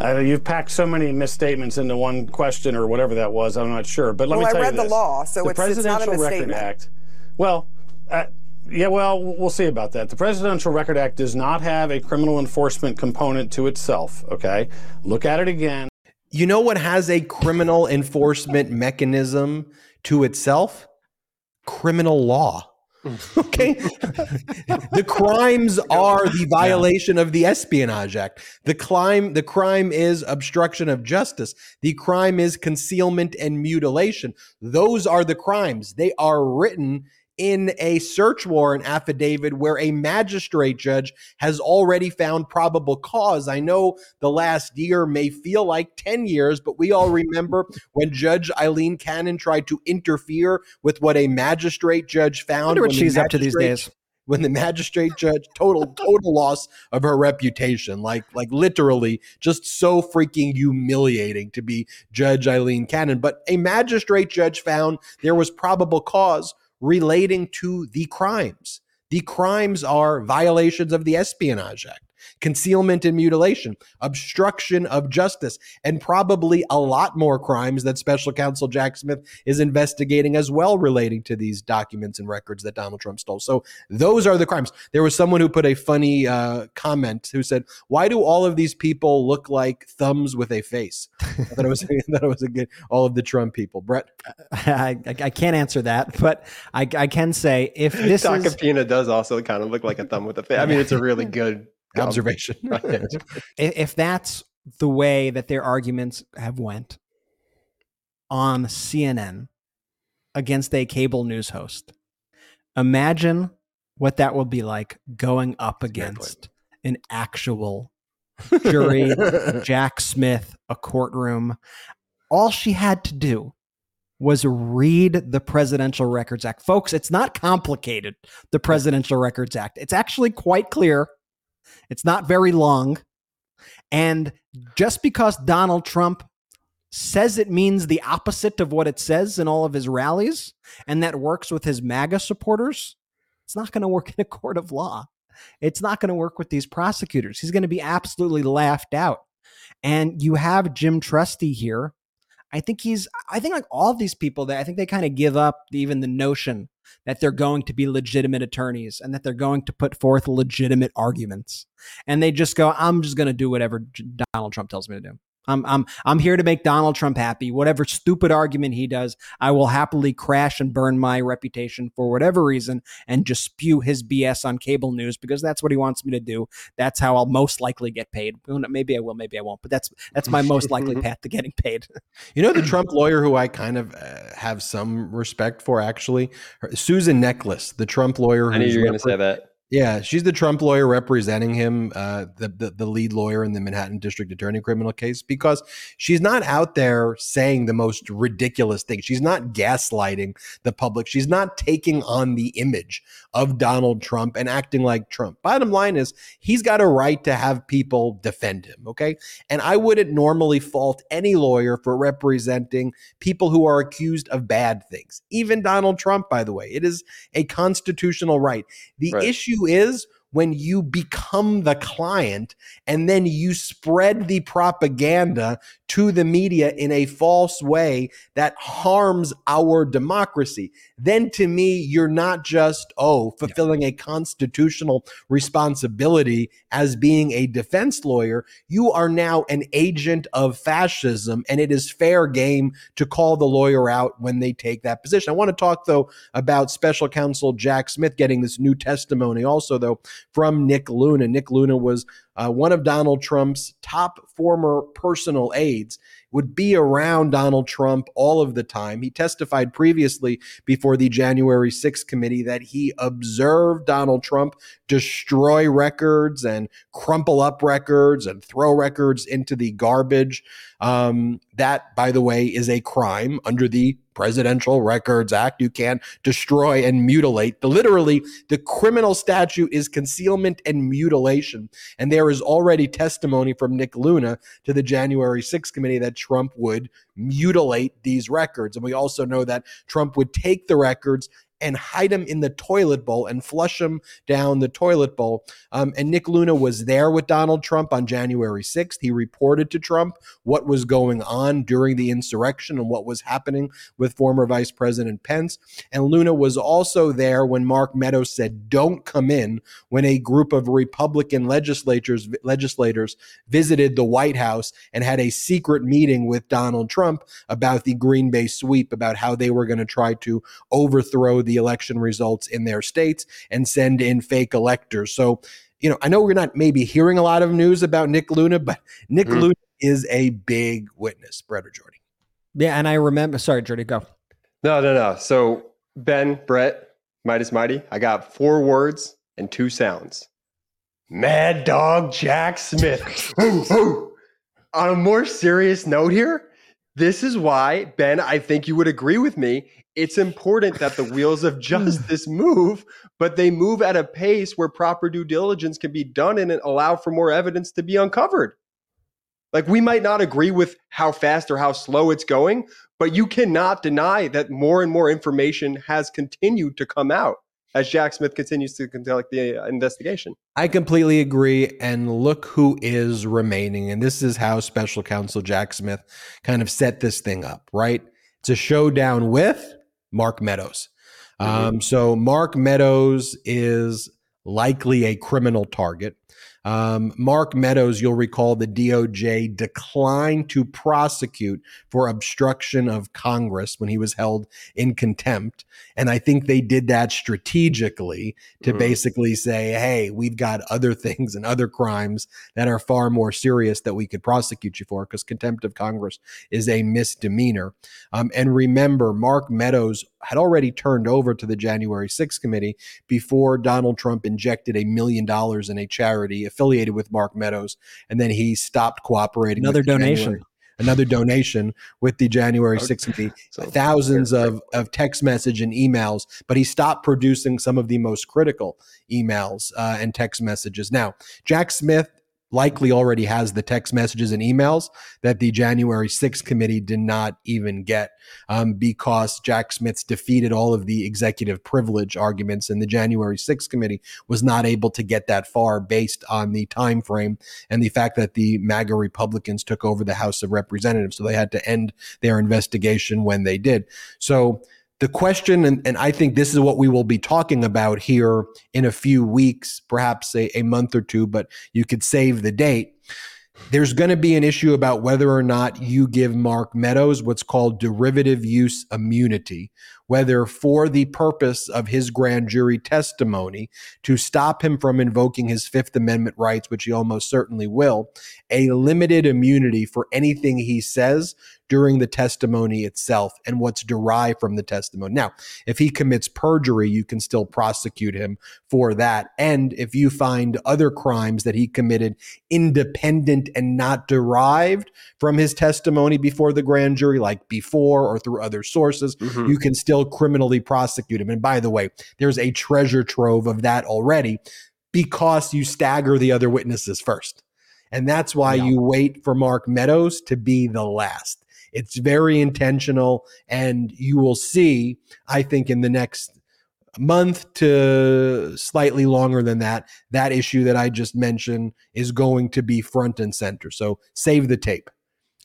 Uh, you've packed so many misstatements into one question or whatever that was. I'm not sure, but let well, me tell I read you this. the law, so the it's, Presidential it's not a Record Act. Well. Uh, yeah, well, we'll see about that. The Presidential Record Act does not have a criminal enforcement component to itself, okay? Look at it again. You know what has a criminal enforcement mechanism to itself? Criminal law. okay. the crimes are the violation of the Espionage Act. The crime, the crime is obstruction of justice. The crime is concealment and mutilation. Those are the crimes. They are written in a search warrant affidavit where a magistrate judge has already found probable cause. I know the last year may feel like 10 years, but we all remember when Judge Aileen Cannon tried to interfere with what a magistrate judge found. I wonder what she's up to these days when the magistrate judge total total loss of her reputation like like literally just so freaking humiliating to be judge Aileen Cannon but a magistrate judge found there was probable cause relating to the crimes. The crimes are violations of the Espionage Act. Concealment and mutilation, obstruction of justice, and probably a lot more crimes that special counsel Jack Smith is investigating as well relating to these documents and records that Donald Trump stole. So those are the crimes. There was someone who put a funny uh, comment who said, "Why do all of these people look like thumbs with a face?" I thought it was, I thought it was a good. All of the Trump people, Brett. I, I can't answer that, but I, I can say if this Tacopina is, does also kind of look like a thumb with a face. I mean, it's a really good observation. if that's the way that their arguments have went on CNN against a cable news host, imagine what that will be like going up against an actual jury, Jack Smith, a courtroom. All she had to do was read the Presidential Records Act. Folks, it's not complicated, the Presidential Records Act. It's actually quite clear. It's not very long. And just because Donald Trump says it means the opposite of what it says in all of his rallies, and that works with his MAGA supporters, it's not going to work in a court of law. It's not going to work with these prosecutors. He's going to be absolutely laughed out. And you have Jim Trusty here I think he's I think like all of these people that I think they kind of give up even the notion that they're going to be legitimate attorneys and that they're going to put forth legitimate arguments. And they just go, I'm just going to do whatever Donald Trump tells me to do. I'm I'm I'm here to make Donald Trump happy. Whatever stupid argument he does, I will happily crash and burn my reputation for whatever reason and just spew his BS on cable news because that's what he wants me to do. That's how I'll most likely get paid. Maybe I will, maybe I won't, but that's that's my most likely path to getting paid. You know the Trump lawyer who I kind of uh, have some respect for actually, Susan Necheles, the Trump lawyer. I knew you were going to say that. Yeah, she's the Trump lawyer representing him, uh, the, the, the lead lawyer in the Manhattan District Attorney criminal case, because she's not out there saying the most ridiculous things. She's not gaslighting the public. She's not taking on the image of Donald Trump and acting like Trump. Bottom line is, he's got a right to have people defend him. Okay, and I wouldn't normally fault any lawyer for representing people who are accused of bad things. Even Donald Trump, by the way, it is a constitutional right. The right. issue is when you become the client and then you spread the propaganda to the media in a false way that harms our democracy. Then to me, you're not just, oh, fulfilling a constitutional responsibility as being a defense lawyer. You are now an agent of fascism, and it is fair game to call the lawyer out when they take that position. I want to talk, though, about special counsel Jack Smith getting this new testimony also, though, from Nick Luna. Nick Luna was uh, one of Donald Trump's top former personal aides, would be around Donald Trump all of the time. He testified previously before the January 6th committee that he observed Donald Trump destroy records and crumple up records and throw records into the garbage. Um, that, by the way, is a crime under the Presidential Records Act. You can't destroy and mutilate. The literally the criminal statute is concealment and mutilation. And there is already testimony from Nick Luna to the January 6th committee that Trump would mutilate these records. And we also know that Trump would take the records and hide them in the toilet bowl and flush them down the toilet bowl. Um, and Nick Luna was there with Donald Trump on January 6th. He reported to Trump what was going on during the insurrection and what was happening with former Vice President Pence. And Luna was also there when Mark Meadows said, "Don't come in." When a group of Republican legislators legislators visited the White House and had a secret meeting with Donald Trump about the Green Bay sweep, about how they were going to try to overthrow the the election results in their states and send in fake electors. So, you know, I know we're not maybe hearing a lot of news about Nick Luna, but Nick mm. Luna is a big witness, Brett or Jordy. Yeah, and I remember. Sorry, Jordy, go. No, no, no. So Ben, Brett, Meidas Mighty. I got four words and two sounds. Mad Dog Jack Smith. On a more serious note here, this is why, Ben, I think you would agree with me it's important that the wheels of justice move, but they move at a pace where proper due diligence can be done and allow for more evidence to be uncovered. Like we might not agree with how fast or how slow it's going, but you cannot deny that more and more information has continued to come out. as Jack Smith continues to conduct the uh, investigation. I completely agree. And look who is remaining. And this is how special counsel Jack Smith kind of set this thing up, right? It's a showdown with Mark Meadows. Mm-hmm. Um, so Mark Meadows is likely a criminal target. Um, Mark Meadows, you'll recall the DOJ declined to prosecute for obstruction of Congress when he was held in contempt. And I think they did that strategically to mm-hmm. basically say, hey, we've got other things and other crimes that are far more serious that we could prosecute you for because contempt of Congress is a misdemeanor. Um, and remember, Mark Meadows had already turned over to the January 6th committee before Donald Trump injected a million dollars in a charity affiliated with Mark Meadows, and then he stopped cooperating. Another donation. January, another donation with the January 6th committee, so, thousands of, of text message and emails, but he stopped producing some of the most critical emails uh, and text messages. Now, Jack Smith likely already has the text messages and emails that the January 6th committee did not even get um, because Jack Smith's defeated all of the executive privilege arguments and the January 6th committee was not able to get that far based on the time frame and the fact that the MAGA Republicans took over the House of Representatives. So they had to end their investigation when they did. So the question, and, and, I think this is what we will be talking about here in a few weeks, perhaps a, a month or two, but you could save the date. There's going to be an issue about whether or not you give Mark Meadows what's called derivative use immunity, whether for the purpose of his grand jury testimony to stop him from invoking his Fifth Amendment rights, which he almost certainly will, a limited immunity for anything he says during the testimony itself and what's derived from the testimony. Now, if he commits perjury, you can still prosecute him for that. And if you find other crimes that he committed independent and not derived from his testimony before the grand jury, like before or through other sources, mm-hmm. you can still criminally prosecute him. And by the way, there's a treasure trove of that already because you stagger the other witnesses first. And that's why yeah. you wait for Mark Meadows to be the last. It's very intentional. And you will see, I think, in the next month to slightly longer than that, that issue that I just mentioned is going to be front and center. So save the tape.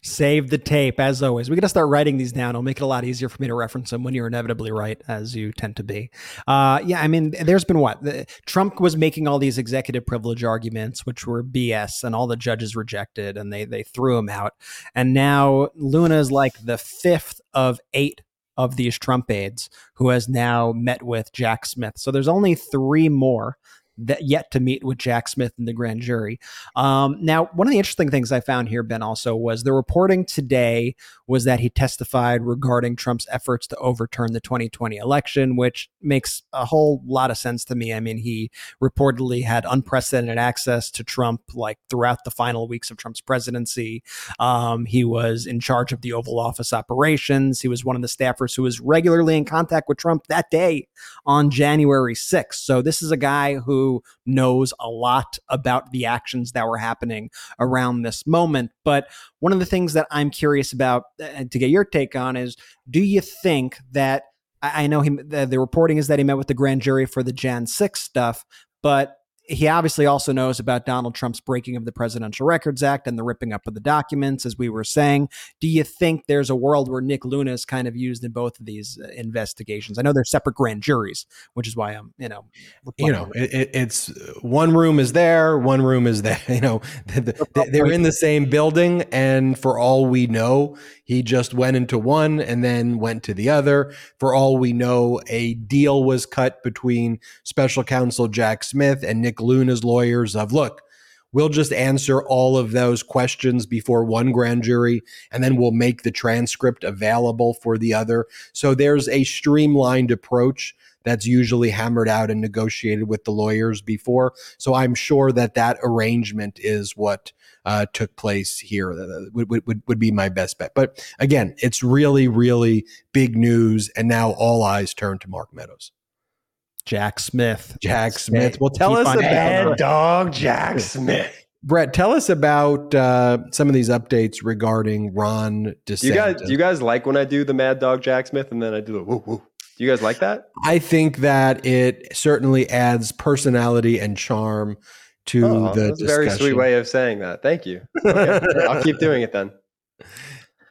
Save the tape, as always. We got to start writing these down. It'll make it a lot easier for me to reference them when you're inevitably right, as you tend to be. Uh, yeah, I mean, there's been what? The, Trump was making all these executive privilege arguments, which were BS, and all the judges rejected, and they they threw him out. And now Luna is like the fifth of eight of these Trump aides who has now met with Jack Smith. So there's only three more that yet to meet with Jack Smith and the grand jury. Um, now, one of the interesting things I found here, Ben, also was the reporting today was that he testified regarding Trump's efforts to overturn the 2020 election, which makes a whole lot of sense to me. I mean, he reportedly had unprecedented access to Trump like throughout the final weeks of Trump's presidency. Um, he was in charge of the Oval Office operations. He was one of the staffers who was regularly in contact with Trump that day on January 6th. So this is a guy who knows a lot about the actions that were happening around this moment. But one of the things that I'm curious about uh, to get your take on is do you think that I know him the, the reporting is that he met with the grand jury for the Jan 6 stuff, but he obviously also knows about Donald Trump's breaking of the Presidential Records Act and the ripping up of the documents, as we were saying. Do you think there's a world where Nick Luna is kind of used in both of these uh, investigations? I know they're separate grand juries, which is why I'm, you know, you know, it, it's one room is there, one room is there. You know, they're in the same building, and for all we know, he just went into one and then went to the other. For all we know, a deal was cut between special counsel Jack Smith and Nick Luna's lawyers of look, we'll just answer all of those questions before one grand jury and then we'll make the transcript available for the other. So there's a streamlined approach that's usually hammered out and negotiated with the lawyers before. So I'm sure that that arrangement is what uh, took place here. Would, would, would be my best bet. But again, it's really, really big news. And now all eyes turn to Mark Meadows. Jack Smith. Jack Smith. Well, tell us about Mad Dog Jack Smith. Brett, tell us about uh, some of these updates regarding Ron DeSantis. You guys, you guys like when I do the Mad Dog Jack Smith and then I do the woo woo. Do you guys like that? I think that it certainly adds personality and charm to oh, the that's a very sweet way of saying that. Thank you. Okay. I'll keep doing it then.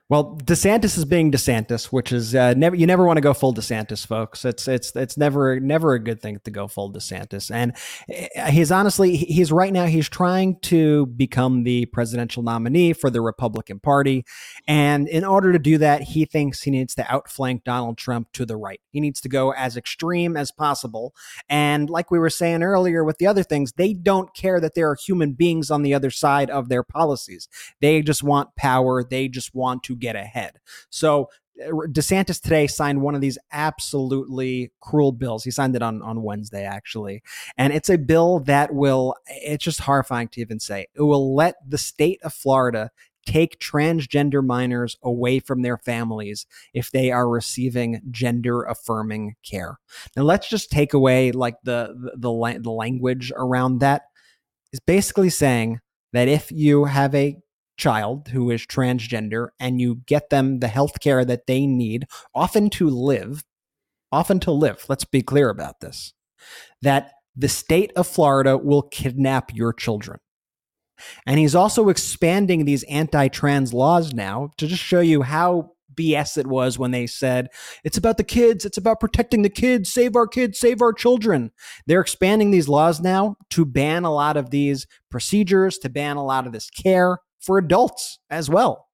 Well, DeSantis is being DeSantis, which is uh, never you never want to go full DeSantis, folks. It's it's it's never never a good thing to go full DeSantis. And eh, he's honestly he's right now he's trying to become the presidential nominee for the Republican Party, and in order to do that, he thinks he needs to outflank Donald Trump to the right. He needs to go as extreme as possible. And like we were saying earlier with the other things, they don't care that there are human beings on the other side of their policies. They just want power. They just want to get ahead. So uh, DeSantis today signed one of these absolutely cruel bills. He signed it on, on Wednesday, actually. And it's a bill that will, it's just horrifying to even say, it will let the state of Florida take transgender minors away from their families if they are receiving gender affirming care. Now let's just take away like the the, the, the language around that is basically saying that if you have a child who is transgender and you get them the health care that they need, often to live, often to live, let's be clear about this, that the state of Florida will kidnap your children. And he's also expanding these anti trans laws now to just show you how BS it was when they said, it's about the kids, it's about protecting the kids, save our kids, save our children. They're expanding these laws now to ban a lot of these procedures, to ban a lot of this care for adults as well.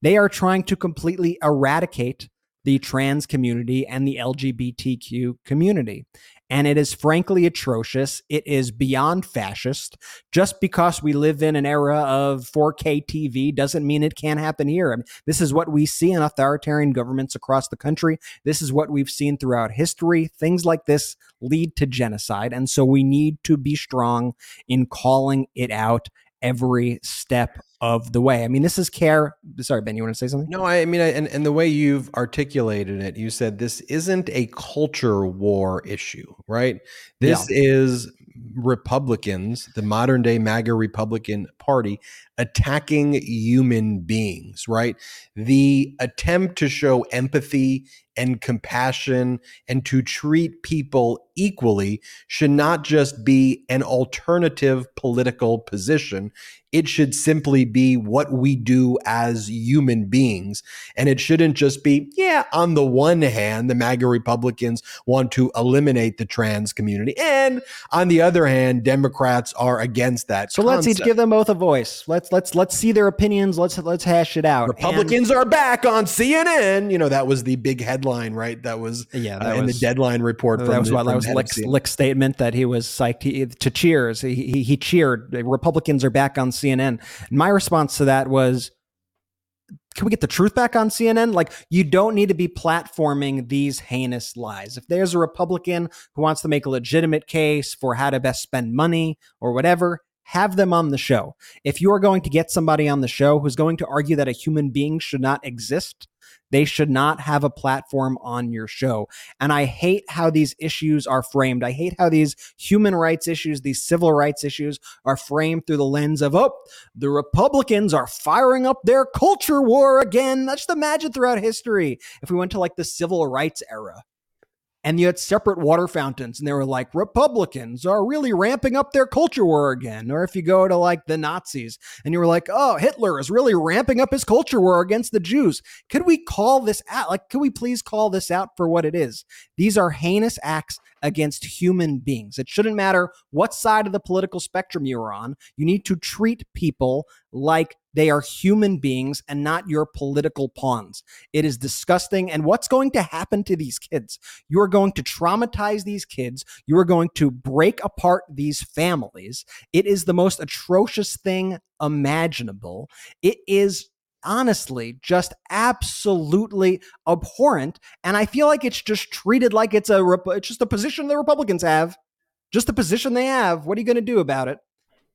They are trying to completely eradicate the trans community and the LGBTQ community. And it is frankly atrocious. It is beyond fascist. Just because we live in an era of 4K TV doesn't mean it can't happen here. I mean, this is what we see in authoritarian governments across the country. This is what we've seen throughout history. Things like this lead to genocide. And so we need to be strong in calling it out every step of the way. I mean, this is care. Sorry, Ben, you want to say something? No, I mean, I, and, and the way you've articulated it, you said this isn't a culture war issue, right? This yeah. is Republicans, the modern day MAGA Republican Party, attacking human beings, right? The attempt to show empathy and compassion and to treat people equally should not just be an alternative political position. It should simply be what we do as human beings. And it shouldn't just be, yeah, on the one hand, the MAGA Republicans want to eliminate the trans community. And on the other hand, Democrats are against that. So concept. let's each give them both a voice. Let's let's let's see their opinions. Let's let's hash it out. Republicans and- are back on CNN. You know, that was the big headline, right? That was yeah, that uh, was, in the deadline report. That was, the, that was Licht's, Licht's statement that he was psyched he, to cheers. He, he, he cheered. Republicans are back on CNN. And my response to that was, can we get the truth back on CNN? Like, you don't need to be platforming these heinous lies. If there's a Republican who wants to make a legitimate case for how to best spend money or whatever, have them on the show. If you are going to get somebody on the show who's going to argue that a human being should not exist, they should not have a platform on your show. And I hate how these issues are framed. I hate how these human rights issues, these civil rights issues are framed through the lens of, oh, the Republicans are firing up their culture war again. Let's just imagine throughout history if we went to like the civil rights era and you had separate water fountains and they were like republicans are really ramping up their culture war again. Or if you go to like the nazis and you were like oh hitler is really ramping up his culture war against the jews. Could we call this out? Like could we please call this out for what it is? These are heinous acts against human beings. It shouldn't matter what side of the political spectrum you're on. You need to treat people like they are human beings and not your political pawns. It is disgusting. And what's going to happen to these kids? You are going to traumatize these kids. You are going to break apart these families. It is the most atrocious thing imaginable. It is honestly just absolutely abhorrent and i feel like it's just treated like it's a it's just a position the republicans have just the position they have what are you going to do about it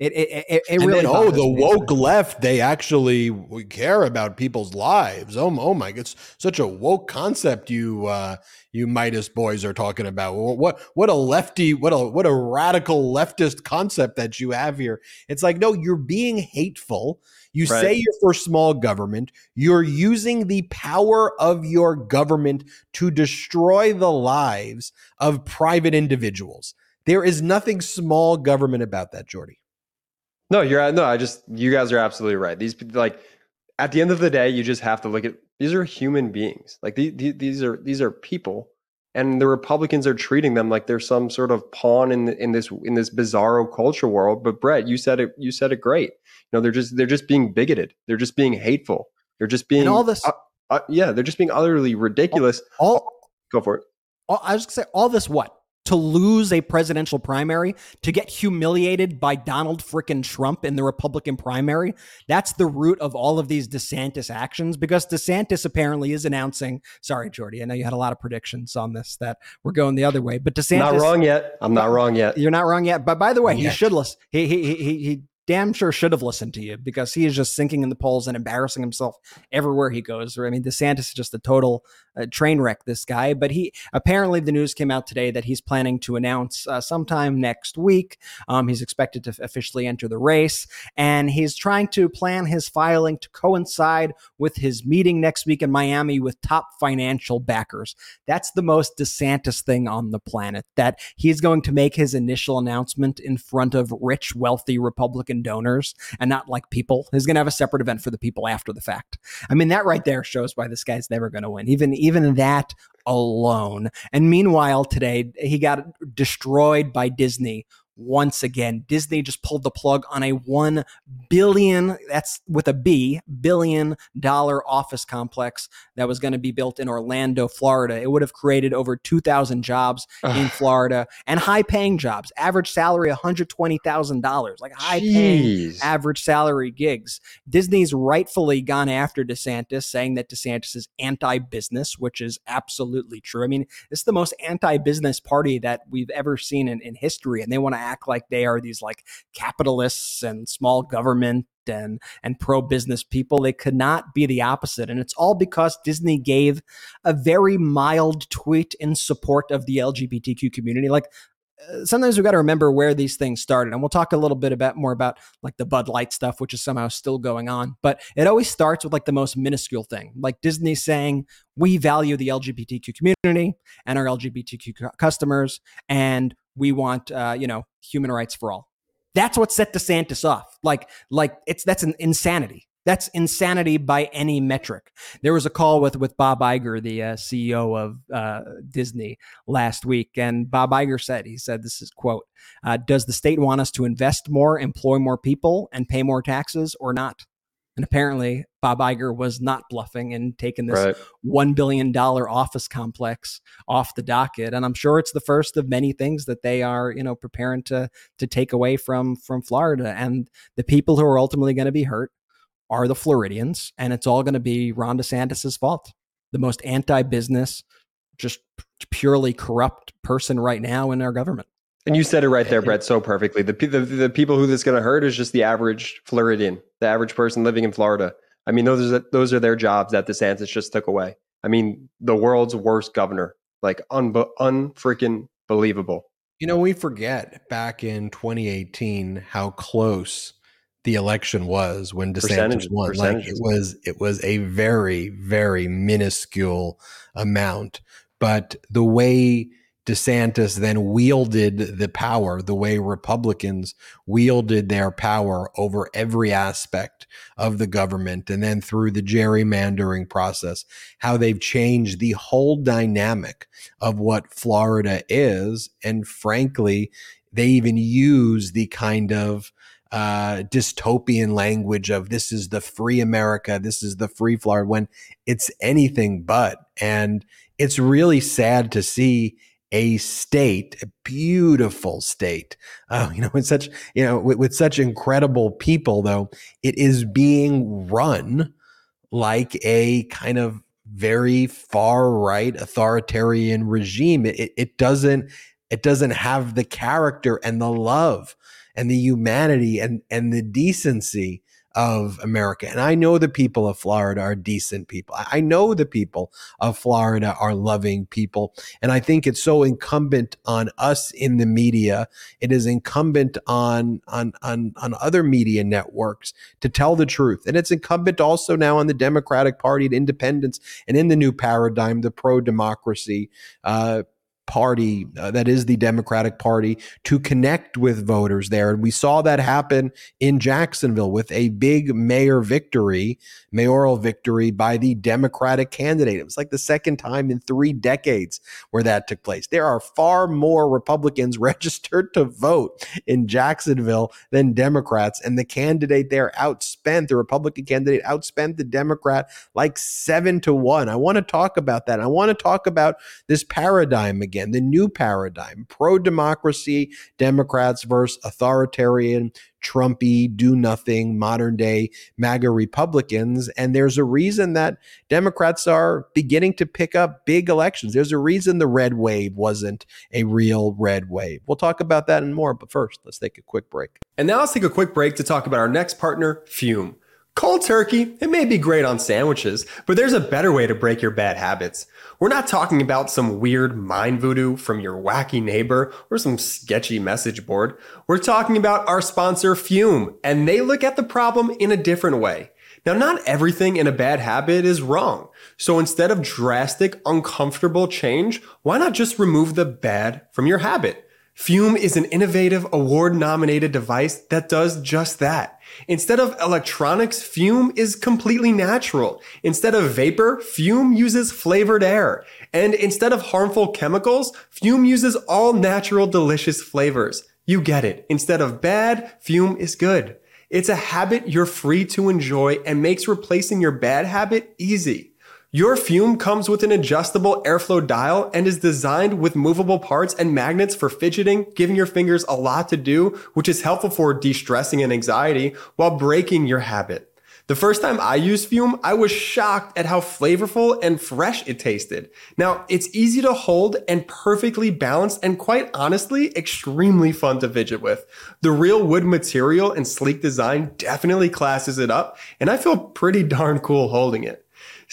It it, it, it really. Then, oh, the woke left, they actually care about people's lives. Oh, oh my, it's such a woke concept. You uh, you Meidas boys are talking about. What what a lefty, what a what a radical leftist concept that you have here. It's like no, you're being hateful. You right. say you're for small government. You're using the power of your government to destroy the lives of private individuals. There is nothing small government about that, Jordy. No, you're no. I just you guys are absolutely right. These like at the end of the day, you just have to look at these are human beings. Like these, these are these are people, and the Republicans are treating them like they're some sort of pawn in in this in this bizarro culture world. But Brett, you said it. You said it great. You know, they're just they're just being bigoted. They're just being hateful. They're just being and all this. Uh, uh, yeah, they're just being utterly ridiculous. All, all go for it. All, I was gonna say all this. What to lose a presidential primary, to get humiliated by Donald frickin' Trump in the Republican primary. That's the root of all of these DeSantis actions because DeSantis apparently is announcing. Sorry, Jordy, I know you had a lot of predictions on this that were going the other way, but DeSantis. Not wrong yet. I'm not wrong yet. You're not wrong yet. But by the way, he should listen. He, he, he, he damn sure should have listened to you because he is just sinking in the polls and embarrassing himself everywhere he goes. I mean, DeSantis is just a total uh, train wreck, this guy. But he apparently the news came out today that he's planning to announce uh, sometime next week. Um, he's expected to officially enter the race, and he's trying to plan his filing to coincide with his meeting next week in Miami with top financial backers. That's the most DeSantis thing on the planet. That he's going to make his initial announcement in front of rich, wealthy Republican donors and not like people. He's going to have a separate event for the people after the fact. I mean, that right there shows why this guy's never going to win. Even even that alone. And meanwhile, today he got destroyed by Disney once again. Disney just pulled the plug on a 1 billion, that's with a B, billion dollar office complex that was going to be built in Orlando, Florida. It would have created over 2,000 jobs in Florida and high paying jobs. Average salary $120,000, like high paying average salary gigs. Disney's rightfully gone after DeSantis, saying that DeSantis is anti business, which is absolutely true. I mean, it's the most anti business party that we've ever seen in, in history, and they want to act like they are these like capitalists and small government and and pro business people. They could not be the opposite, and it's all because Disney gave a very mild tweet in support of the LGBTQ community. Like sometimes we've got to remember where these things started and we'll talk a little bit about more about like the bud light stuff which is somehow still going on but it always starts with like the most minuscule thing like disney saying we value the lgbtq community and our lgbtq customers and we want uh, you know human rights for all. That's what set DeSantis off. Like like it's that's an insanity. That's insanity by any metric. There was a call with with Bob Iger, the uh, CEO of uh, Disney, last week, and Bob Iger said, "He said this is quote: uh, Does the state want us to invest more, employ more people, and pay more taxes, or not?" And apparently, Bob Iger was not bluffing and taking this right. $1 billion office complex off the docket. And I'm sure it's the first of many things that they are, you know, preparing to, to take away from, from Florida. And the people who are ultimately going to be hurt are the Floridians. And it's all going to be Ron DeSantis' fault. The most anti business, just purely corrupt person right now in our government. And you said it right there, Brett, so perfectly. The, the, the people who this is going to hurt is just the average Floridian, the average person living in Florida. I mean, those are those are their jobs that DeSantis just took away. I mean, the world's worst governor, like un unfreaking believable. You know, we forget back in 2018 how close the election was when DeSantis won. Like it was, it was a very, very minuscule amount. But the way DeSantis then wielded the power the way Republicans wielded their power over every aspect of the government. And then through the gerrymandering process, how they've changed the whole dynamic of what Florida is. And frankly, they even use the kind of uh, dystopian language of this is the free America, this is the free Florida, when it's anything but. And it's really sad to see a state, a beautiful state, uh, you know, with such, you know, with, with such incredible people, though, it is being run like a kind of very far right authoritarian regime. It, it doesn't, it doesn't have the character and the love and the humanity and and the decency of America. And I know the people of Florida are decent people. I know the people of Florida are loving people. And I think it's so incumbent on us in the media. It is incumbent on, on, on, on other media networks to tell the truth. And it's incumbent also now on the Democratic Party and independents and in the new paradigm, the pro democracy uh, party uh, that is the Democratic Party to connect with voters there. And we saw that happen in Jacksonville with a big mayor victory, mayoral victory by the Democratic candidate. It was like the second time in three decades where that took place. There are far more Republicans registered to vote in Jacksonville than Democrats. And the candidate there outspent, the Republican candidate outspent the Democrat like seven to one. I want to talk about that. I want to talk about this paradigm again again, the new paradigm, pro democracy, Democrats versus authoritarian, Trumpy, do nothing, modern day MAGA Republicans. And there's a reason that Democrats are beginning to pick up big elections. There's a reason the red wave wasn't a real red wave. We'll talk about that and more. But first, let's take a quick break. And now let's take a quick break to talk about our next partner, Fum. Cold turkey, it may be great on sandwiches, but there's a better way to break your bad habits. We're not talking about some weird mind voodoo from your wacky neighbor or some sketchy message board. We're talking about our sponsor, Fum, and they look at the problem in a different way. Now, not everything in a bad habit is wrong. So instead of drastic, uncomfortable change, why not just remove the bad from your habit? Fum is an innovative award nominated device that does just that. Instead of electronics, fum is completely natural. Instead of vapor, fum uses flavored air. And instead of harmful chemicals, fum uses all natural delicious flavors. You get it. Instead of bad, fum is good. It's a habit you're free to enjoy and makes replacing your bad habit easy. Your fum comes with an adjustable airflow dial and is designed with movable parts and magnets for fidgeting, giving your fingers a lot to do, which is helpful for de-stressing and anxiety while breaking your habit. The first time I used Fum, I was shocked at how flavorful and fresh it tasted. Now, it's easy to hold and perfectly balanced and quite honestly, extremely fun to fidget with. The real wood material and sleek design definitely classes it up, and I feel pretty darn cool holding it.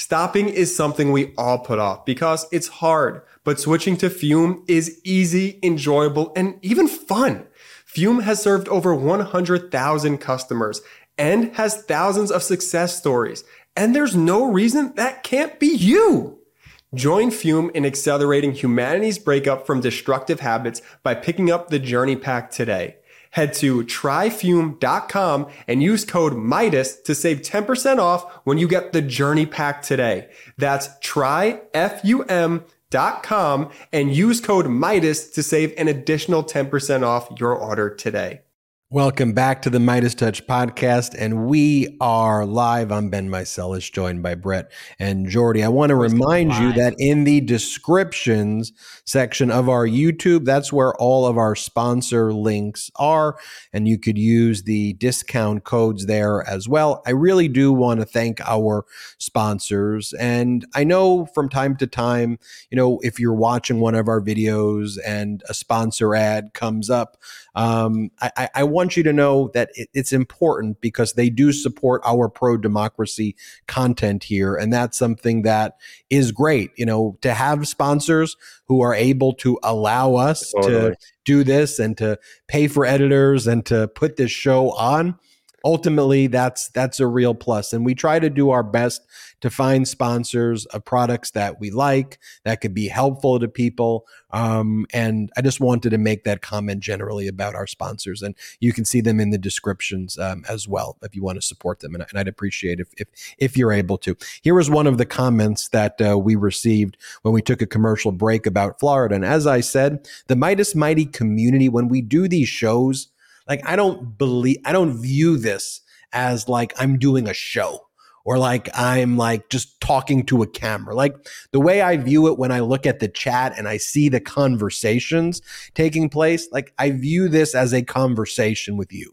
Stopping is something we all put off because it's hard, but switching to Fum is easy, enjoyable, and even fun. Fum has served over 100,000 customers and has thousands of success stories. And there's no reason that can't be you. Join Fum in accelerating humanity's breakup from destructive habits by picking up the Journey Pack today head to tryfum.com and use code MEIDAS to save 10% off when you get the journey pack today. That's tryfum.com and use code MEIDAS to save an additional 10% off your order today. Welcome back to the MeidasTouch podcast, and we are live. I'm Ben Meiselas, joined by Brett and Jordy. I want to remind you that in the descriptions section of our YouTube, that's where all of our sponsor links are, and you could use the discount codes there as well. I really do want to thank our sponsors, and I know from time to time, you know, if you're watching one of our videos and a sponsor ad comes up, um, I, I, want you to know that it, it's important because they do support our pro democracy content here. And that's something that is great, you know, to have sponsors who are able to allow us totally. to do this and to pay for editors and to put this show on ultimately that's that's a real plus. And we try to do our best to find sponsors of products that we like that could be helpful to people um, and i just wanted to make that comment generally about our sponsors and you can see them in the descriptions um, as well if you want to support them and, and, i'd appreciate if, if if you're able to. Here was one of the comments that uh, we received when we took a commercial break about florida and as i said the meidas mighty community when we do these shows like I don't believe I don't view this as like I'm doing a show or like I'm like just talking to a camera. Like the way I view it when I look at the chat and I see the conversations taking place, like I view this as a conversation with you.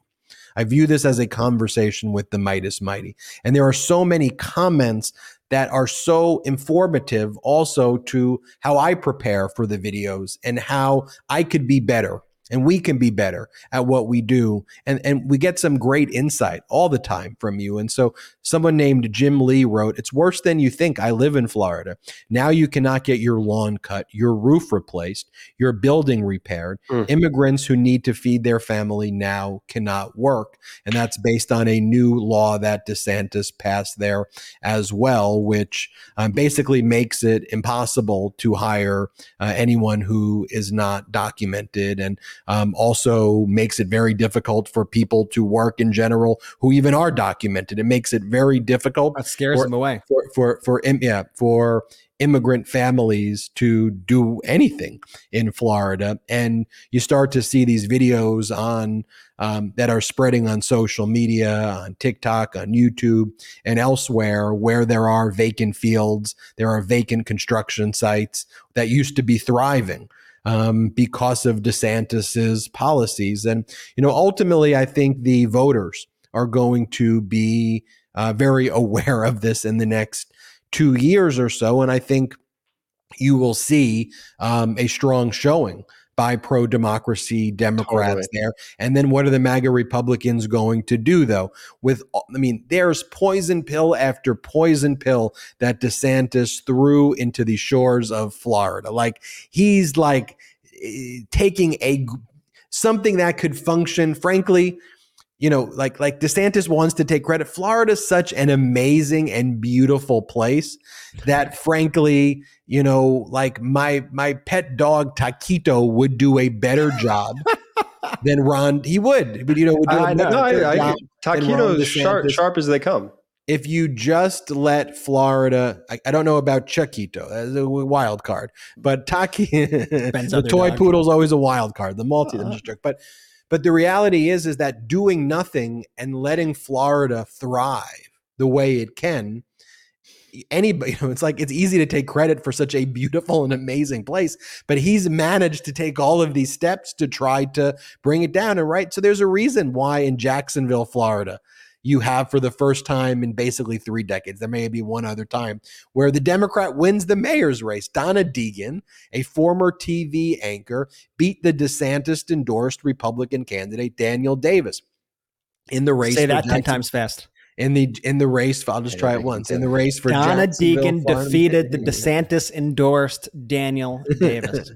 I view this as a conversation with the Meidas Mighty. And there are so many comments that are so informative also to how I prepare for the videos and how I could be better and we can be better at what we do and and we get some great insight all the time from you. And so someone named Jim Lee wrote it's worse than you think. I live in Florida. Now you cannot get your lawn cut your roof replaced your building repaired. Mm. immigrants who need to feed their family now cannot work. And that's based on a new law that DeSantis passed there as well which um, basically makes it impossible to hire uh, anyone who is not documented. And um, also makes it very difficult for people to work in general who even are documented. It makes it very difficult. That scares for, them away. For, for, for, yeah, for immigrant families to do anything in Florida. And you start to see these videos on um, that are spreading on social media, on TikTok, on YouTube, and elsewhere where there are vacant fields, there are vacant construction sites that used to be thriving um, because of DeSantis's policies. And you know, ultimately, I think the voters are going to be uh, very aware of this in the next two years or so, and I think you will see um, a strong showing by pro democracy Democrats totally. there. And then what are the MAGA Republicans going to do, though? With, I mean, there's poison pill after poison pill that DeSantis threw into the shores of Florida. Like, he's like eh, taking a something that could function, frankly, you know, like like DeSantis wants to take credit. Florida's such an amazing and beautiful place that frankly, you know, like my my pet dog Taquito would do a better job than Ron. He would, but you know, would do I, know, I, I, Taquito is sharp, sharp as they come. If you just let Florida, I, I don't know about Chiquito, as a wild card, but Taki, the toy poodle is always a wild card, the multi uh-huh. district, but but the reality is, is that doing nothing and letting Florida thrive the way it can, anybody, you know, it's like it's easy to take credit for such a beautiful and amazing place, but he's managed to take all of these steps to try to bring it down. And right, so there's a reason why in Jacksonville, Florida, you have for the first time in basically three decades. There may be one other time where the Democrat wins the mayor's race. Donna Deegan, a former TV anchor, beat the DeSantis endorsed Republican candidate Daniel Davis in the race. Say that 10 times fast in the in the race. I'll just try it once. In the race for Donna Deegan defeated the DeSantis endorsed Daniel Davis.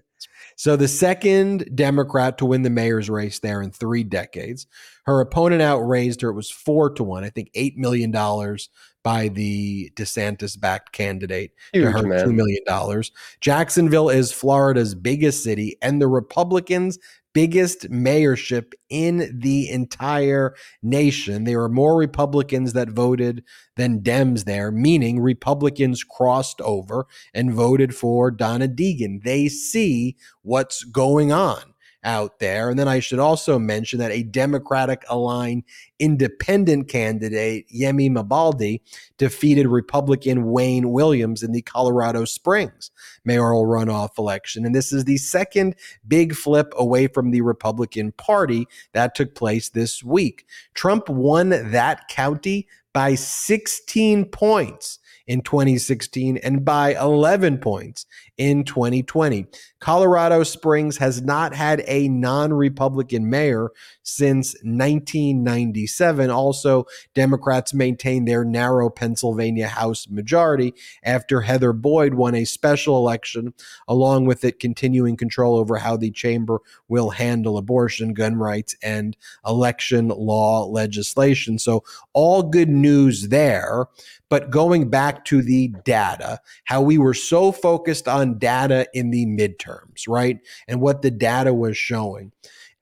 So the second Democrat to win the mayor's race there in three decades. Her opponent outraised her. It was four to one. I think eight million dollars by the DeSantis backed candidate Huge, to her man. $2 million. Jacksonville is Florida's biggest city, and the Republicans biggest mayorship in the entire nation. There are more Republicans that voted than Dems there, meaning Republicans crossed over and voted for Donna Deegan. They see what's going on out there. And then I should also mention that a Democratic aligned independent candidate, Yemi Mobolade, defeated Republican Wayne Williams in the Colorado Springs mayoral runoff election. And this is the second big flip away from the Republican Party that took place this week. Trump won that county by 16 points in 2016 and by 11 points in 2020. Colorado Springs has not had a non Republican mayor since 1997. Also, Democrats maintain their narrow Pennsylvania House majority after Heather Boyd won a special election, along with it continuing control over how the chamber will handle abortion, gun rights, and election law legislation. So, all good news there. But going back to the data, how we were so focused on data in the midterms, right? And what the data was showing.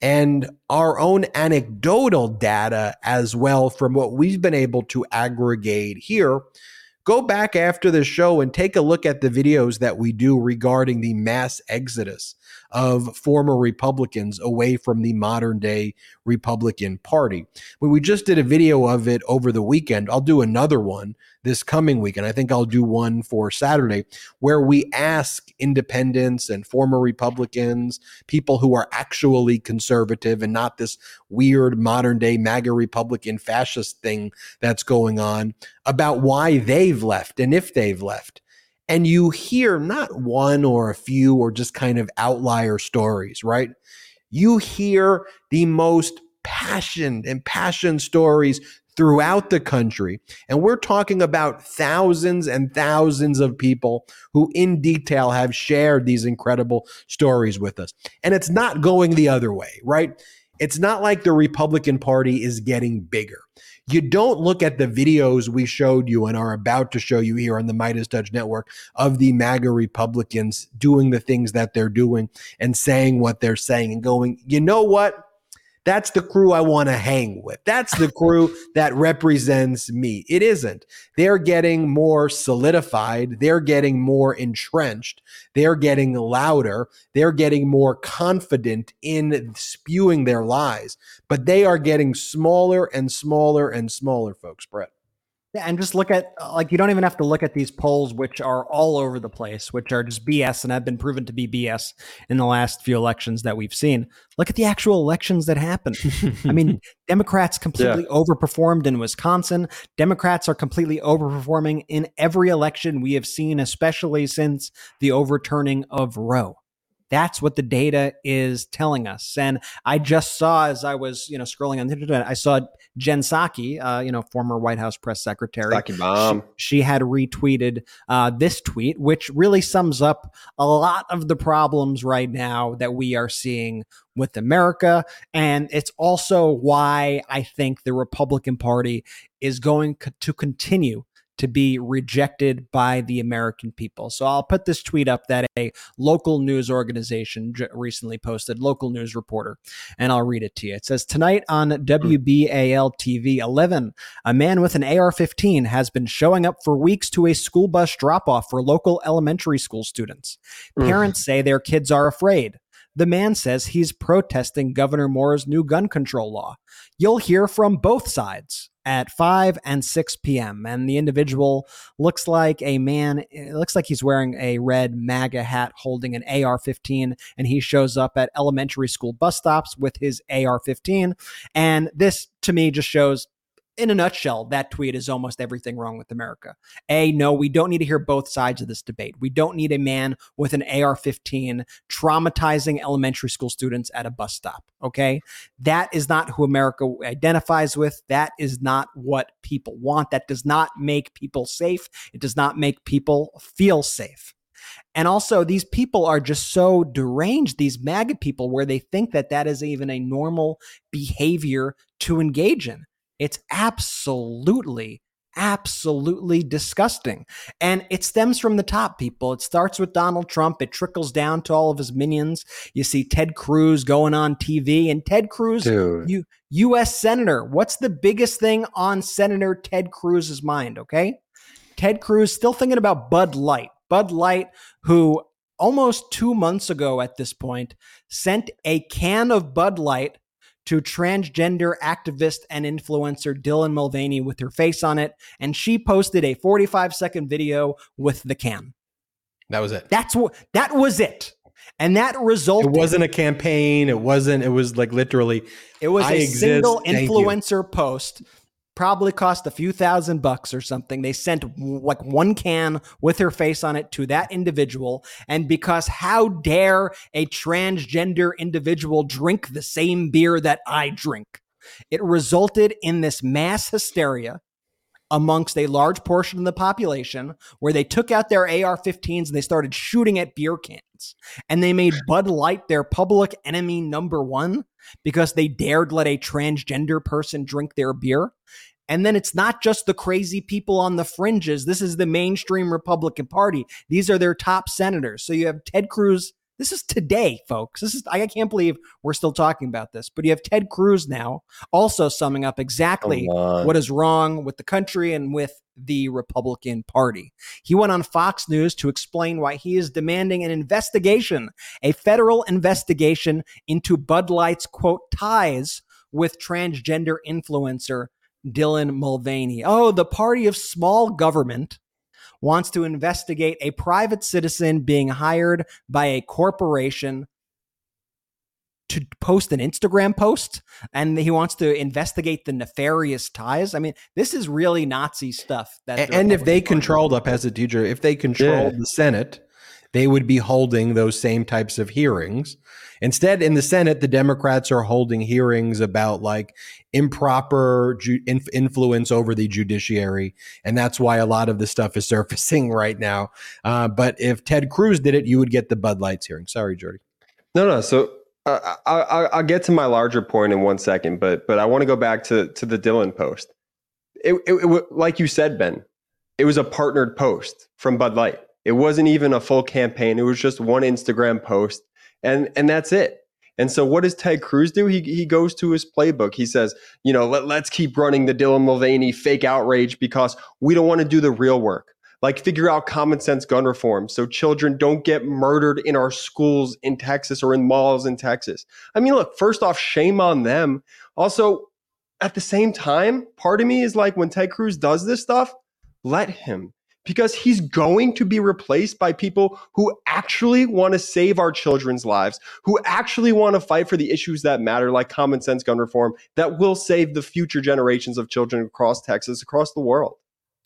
And our own anecdotal data as well from what we've been able to aggregate here. Go back after the show and take a look at the videos that we do regarding the mass exodus of former Republicans away from the modern day Republican Party. We just did a video of it over the weekend, I'll do another one this coming weekend. I think I'll do one for Saturday where we ask independents and former Republicans, people who are actually conservative and not this weird modern day MAGA Republican fascist thing that's going on, about why they've left and if they've left and you hear not one or a few or just kind of outlier stories, right? you hear the most passionate and passionate stories throughout the country. And we're talking about thousands and thousands of people who, in detail, have shared these incredible stories with us. And it's not going the other way, right? It's not like the Republican Party is getting bigger. You don't look at the videos we showed you and are about to show you here on the MeidasTouch Network of the MAGA Republicans doing the things that they're doing and saying what they're saying and going, you know what? That's the crew I want to hang with. That's the crew that represents me. It isn't. They're getting more solidified. They're getting more entrenched. They're getting louder. They're getting more confident in spewing their lies. But they are getting smaller and smaller and smaller, folks, Brett. Yeah, and just look at uh, like you don't even have to look at these polls, which are all over the place, which are just BS and have been proven to be BS in the last few elections that we've seen. Look at the actual elections that happened. I mean, Democrats completely yeah. overperformed in Wisconsin. Democrats are completely overperforming in every election we have seen, especially since the overturning of Roe. That's what the data is telling us. And I just saw as I was, you know, scrolling on the internet, I saw Jen Psaki, uh, you know, former White House press secretary. Psaki bomb. She, she had retweeted uh, this tweet, which really sums up a lot of the problems right now that we are seeing with America. And it's also why I think the Republican Party is going to continue to be rejected by the American people. So I'll put this tweet up that a local news organization recently posted, local news reporter, and I'll read it to you. It says Tonight on WBAL TV 11, a man with an AR 15 has been showing up for weeks to a school bus drop off for local elementary school students. Mm. Parents say their kids are afraid. The man says he's protesting Governor Moore's new gun control law. You'll hear from both sides at 5 and 6 p.m. And the individual looks like a man, it looks like he's wearing a red MAGA hat holding an AR 15. And he shows up at elementary school bus stops with his AR 15. And this to me just shows in a nutshell, that tweet is almost everything wrong with America. A, no, we don't need to hear both sides of this debate. We don't need a man with an AR 15 traumatizing elementary school students at a bus stop. Okay. That is not who America identifies with. That is not what people want. That does not make people safe. It does not make people feel safe. And also, these people are just so deranged, these MAGA people, where they think that that is even a normal behavior to engage in. It's absolutely absolutely disgusting. And it stems from the top, people. It starts with Donald Trump, it trickles down to all of his minions. You see Ted Cruz going on TV, and Ted Cruz, you, U.S. Senator. What's the biggest thing on Senator Ted Cruz's mind? Okay. Ted Cruz still thinking about Bud Light. Bud Light, who almost two months ago at this point sent a can of Bud Light to transgender activist and influencer Dylan Mulvaney with her face on it, and she posted a 45 second video with the can. That was it. That's what that was it. And that resulted. It wasn't a campaign. It wasn't. It was like literally. It was I a exist, single influencer post probably cost a few thousand bucks or something. They sent like one can with her face on it to that individual. And because how dare a transgender individual drink the same beer that I drink? It resulted in this mass hysteria amongst a large portion of the population where they took out their AR 15s and they started shooting at beer cans. And they made Bud Light their public enemy number one because they dared let a transgender person drink their beer. And then it's not just the crazy people on the fringes. This is the mainstream Republican Party. These are their top senators. So you have Ted Cruz. This is today, folks. This is I can't believe we're still talking about this. But you have Ted Cruz now also summing up exactly what is wrong with the country and with the Republican Party. He went on Fox News to explain why he is demanding an investigation, a federal investigation into Bud Light's quote ties with transgender influencer Dylan Mulvaney. Oh, the party of small government wants to investigate a private citizen being hired by a corporation to post an Instagram post and he wants to investigate the nefarious ties. I mean, this is really Nazi stuff. That and, if they controlled up as a teacher, if they controlled yeah. the Senate, they would be holding those same types of hearings. Instead, in the Senate, the Democrats are holding hearings about like improper ju- inf- influence over the judiciary. And that's why a lot of this stuff is surfacing right now. Uh, but if Ted Cruz did it, you would get the Bud Lights hearing. Sorry, Jordy. No, no. So uh, I, will get to my larger point in one second, but but I want to go back to to the Dylan post. It, it, it, like you said, Ben, it was a partnered post from Bud Light. It wasn't even a full campaign. It was just one Instagram post, and and that's it. And so, what does Ted Cruz do? He he goes to his playbook. He says, you know, let, let's keep running the Dylan Mulvaney fake outrage because we don't want to do the real work like figure out common sense gun reform so children don't get murdered in our schools in Texas or in malls in Texas. I mean, look, first off, shame on them. Also, at the same time, part of me is like when Ted Cruz does this stuff, let him because he's going to be replaced by people who actually want to save our children's lives, who actually want to fight for the issues that matter, like common sense gun reform, that will save the future generations of children across Texas, across the world.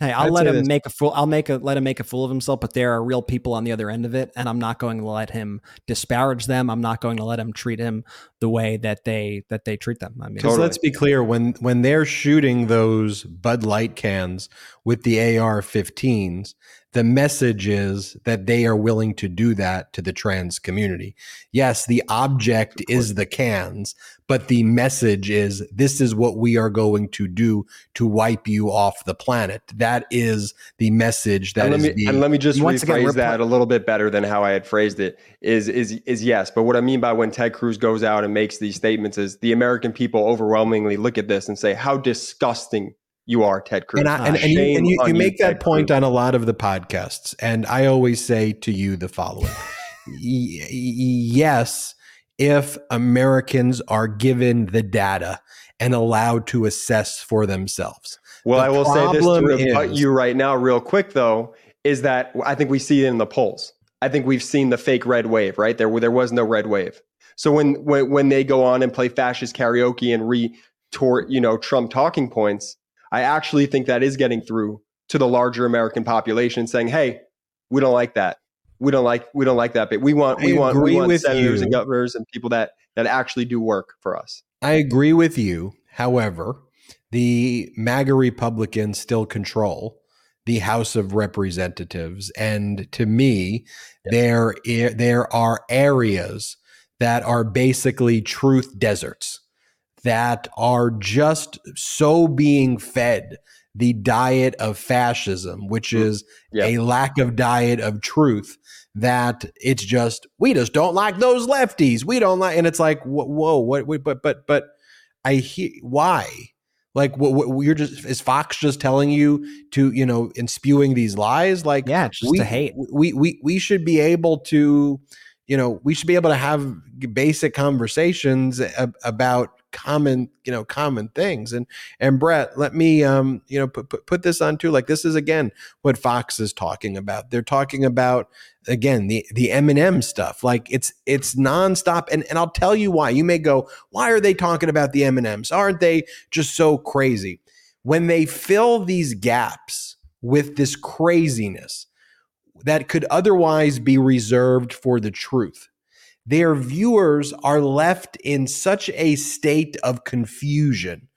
Hey, I'll I'd let him this. make a fool. I'll make a let him make a fool of himself, but there are real people on the other end of it, and I'm not going to let him disparage them. I'm not going to let him treat him the way that they that they treat them. I mean, totally. let's be clear when when they're shooting those Bud Light cans with the AR-15s, the message is that they are willing to do that to the trans community. Yes, the object is the cans, but the message is this is what we are going to do to wipe you off the planet. That is the message that and let me, being, and let me just rephrase again, that a little bit better than how I had phrased it is is is yes. But what I mean by when Ted Cruz goes out and makes these statements is the American people overwhelmingly look at this and say how disgusting you are Ted Cruz. And, I, and, and you, and you, you make that point Cruz. on a lot of the podcasts. And I always say to you the following Yes, if Americans are given the data and allowed to assess for themselves. Well, the I will say this to rebut is, you right now, real quick, though, is that I think we see it in the polls. I think we've seen the fake red wave, right? There, there was no red wave. So when, when when they go on and play fascist karaoke and retort, you know, Trump talking points, I actually think that is getting through to the larger American population saying, hey, we don't like that. We don't like we don't like that bit. We want we I want we want senators you. and governors and people that that actually do work for us. I agree with you. However, the MAGA Republicans still control the House of Representatives, and to me, there there are areas that are basically truth deserts that are just so being fed the diet of fascism, which mm, is yep. a lack of diet of truth. That it's just we just don't like those lefties. We don't like, and it's like whoa, whoa what? Wait, but but but I hear why. Like what, what, you're just is Fox just telling you to you know and spewing these lies? Like yeah, just we, to hate. We we we should be able to you know we should be able to have basic conversations about common you know common things. And and brett let me um you know put, put, put this on too. Like this is again what fox is talking about. They're talking about again the the M&M stuff. Like it's it's nonstop. And and i'll tell you why. You may go why are they talking about the M&Ms aren't they just so crazy? When they fill these gaps with this craziness that could otherwise be reserved for the truth their viewers are left in such a state of confusion.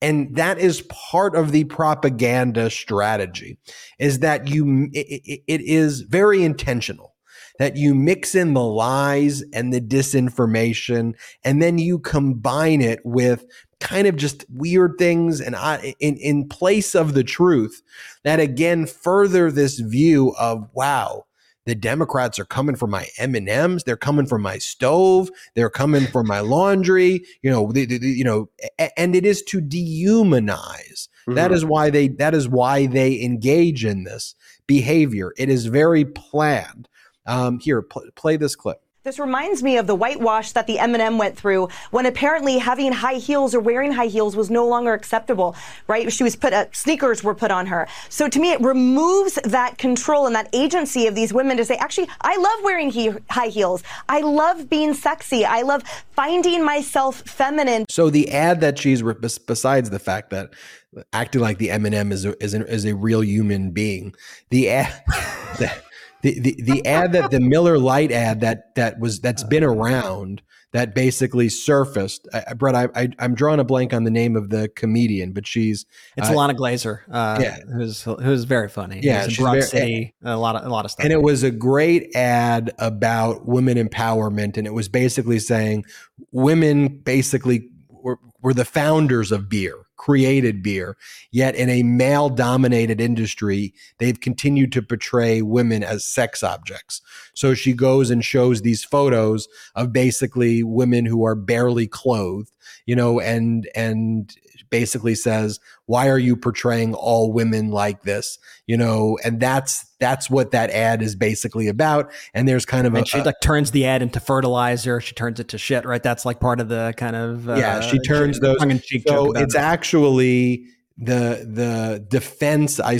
And that is part of the propaganda strategy is that you it, it is very intentional that you mix in the lies and the disinformation and then you combine it with kind of just weird things and uh, in in place of the truth that again further this view of wow the Democrats are coming for my M and M's. They're coming for my stove. They're coming for my laundry. You know, they, they, you know, and it is to dehumanize. Mm-hmm. That is why they. That is why they engage in this behavior. It is very planned. Um, here, pl- play this clip. This reminds me of the whitewash that the M&M went through when apparently having high heels or wearing high heels was no longer acceptable, right? She was put, uh, sneakers were put on her. So to me, it removes that control and that agency of these women to say, actually, I love wearing he- high heels. I love being sexy. I love finding myself feminine. So the ad that she's, re- besides the fact that acting like the M&M is a, is, is a real human being, the ad, the, the the ad that the Miller Lite ad that that was that's been around that basically surfaced. I, Brett, I, I am drawing a blank on the name of the comedian, but she's it's uh, Ilana Glazer. Uh, yeah, who's who's very funny. Yeah, she's very, City, a lot of a lot of stuff. And it was a great ad about women empowerment, and it was basically saying women basically were, were the founders of beer created beer. Yet in a male dominated industry, they've continued to portray women as sex objects. So she goes and shows these photos of basically women who are barely clothed, you know, and, and basically says, why are you portraying all women like this? You know, and that's that's what that ad is basically about. And there's kind of and a, she like turns the ad into fertilizer. She turns it to shit, right? That's like part of the kind of uh, yeah. She turns those. So it's actually the the defense I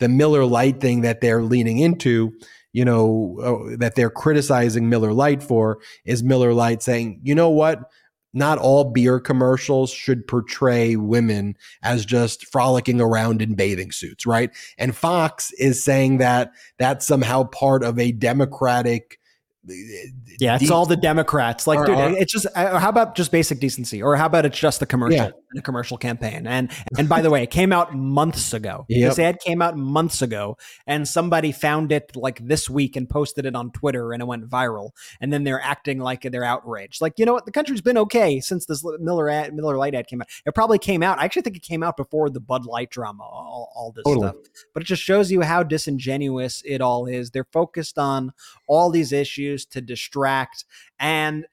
the Miller Lite thing that they're leaning into you know, uh, that they're criticizing Miller Lite for is Miller Lite saying, you know what? Not all beer commercials should portray women as just frolicking around in bathing suits, right? And Fox is saying that that's somehow part of a democratic yeah, it's De- all the Democrats. Like, dude, it's just uh, how about just basic decency, or how about it's just a commercial, yeah. a commercial campaign? And and by the way, it came out months ago. Yep. This ad came out months ago, and somebody found it like this week and posted it on Twitter, and it went viral. And then they're acting like they're outraged. Like, you know what? The country's been okay since this Miller ad, Miller Lite ad came out. It probably came out. I actually think it came out before the Bud Light drama, all, all this totally. stuff. But it just shows you how disingenuous it all is. They're focused on all these issues to distract. And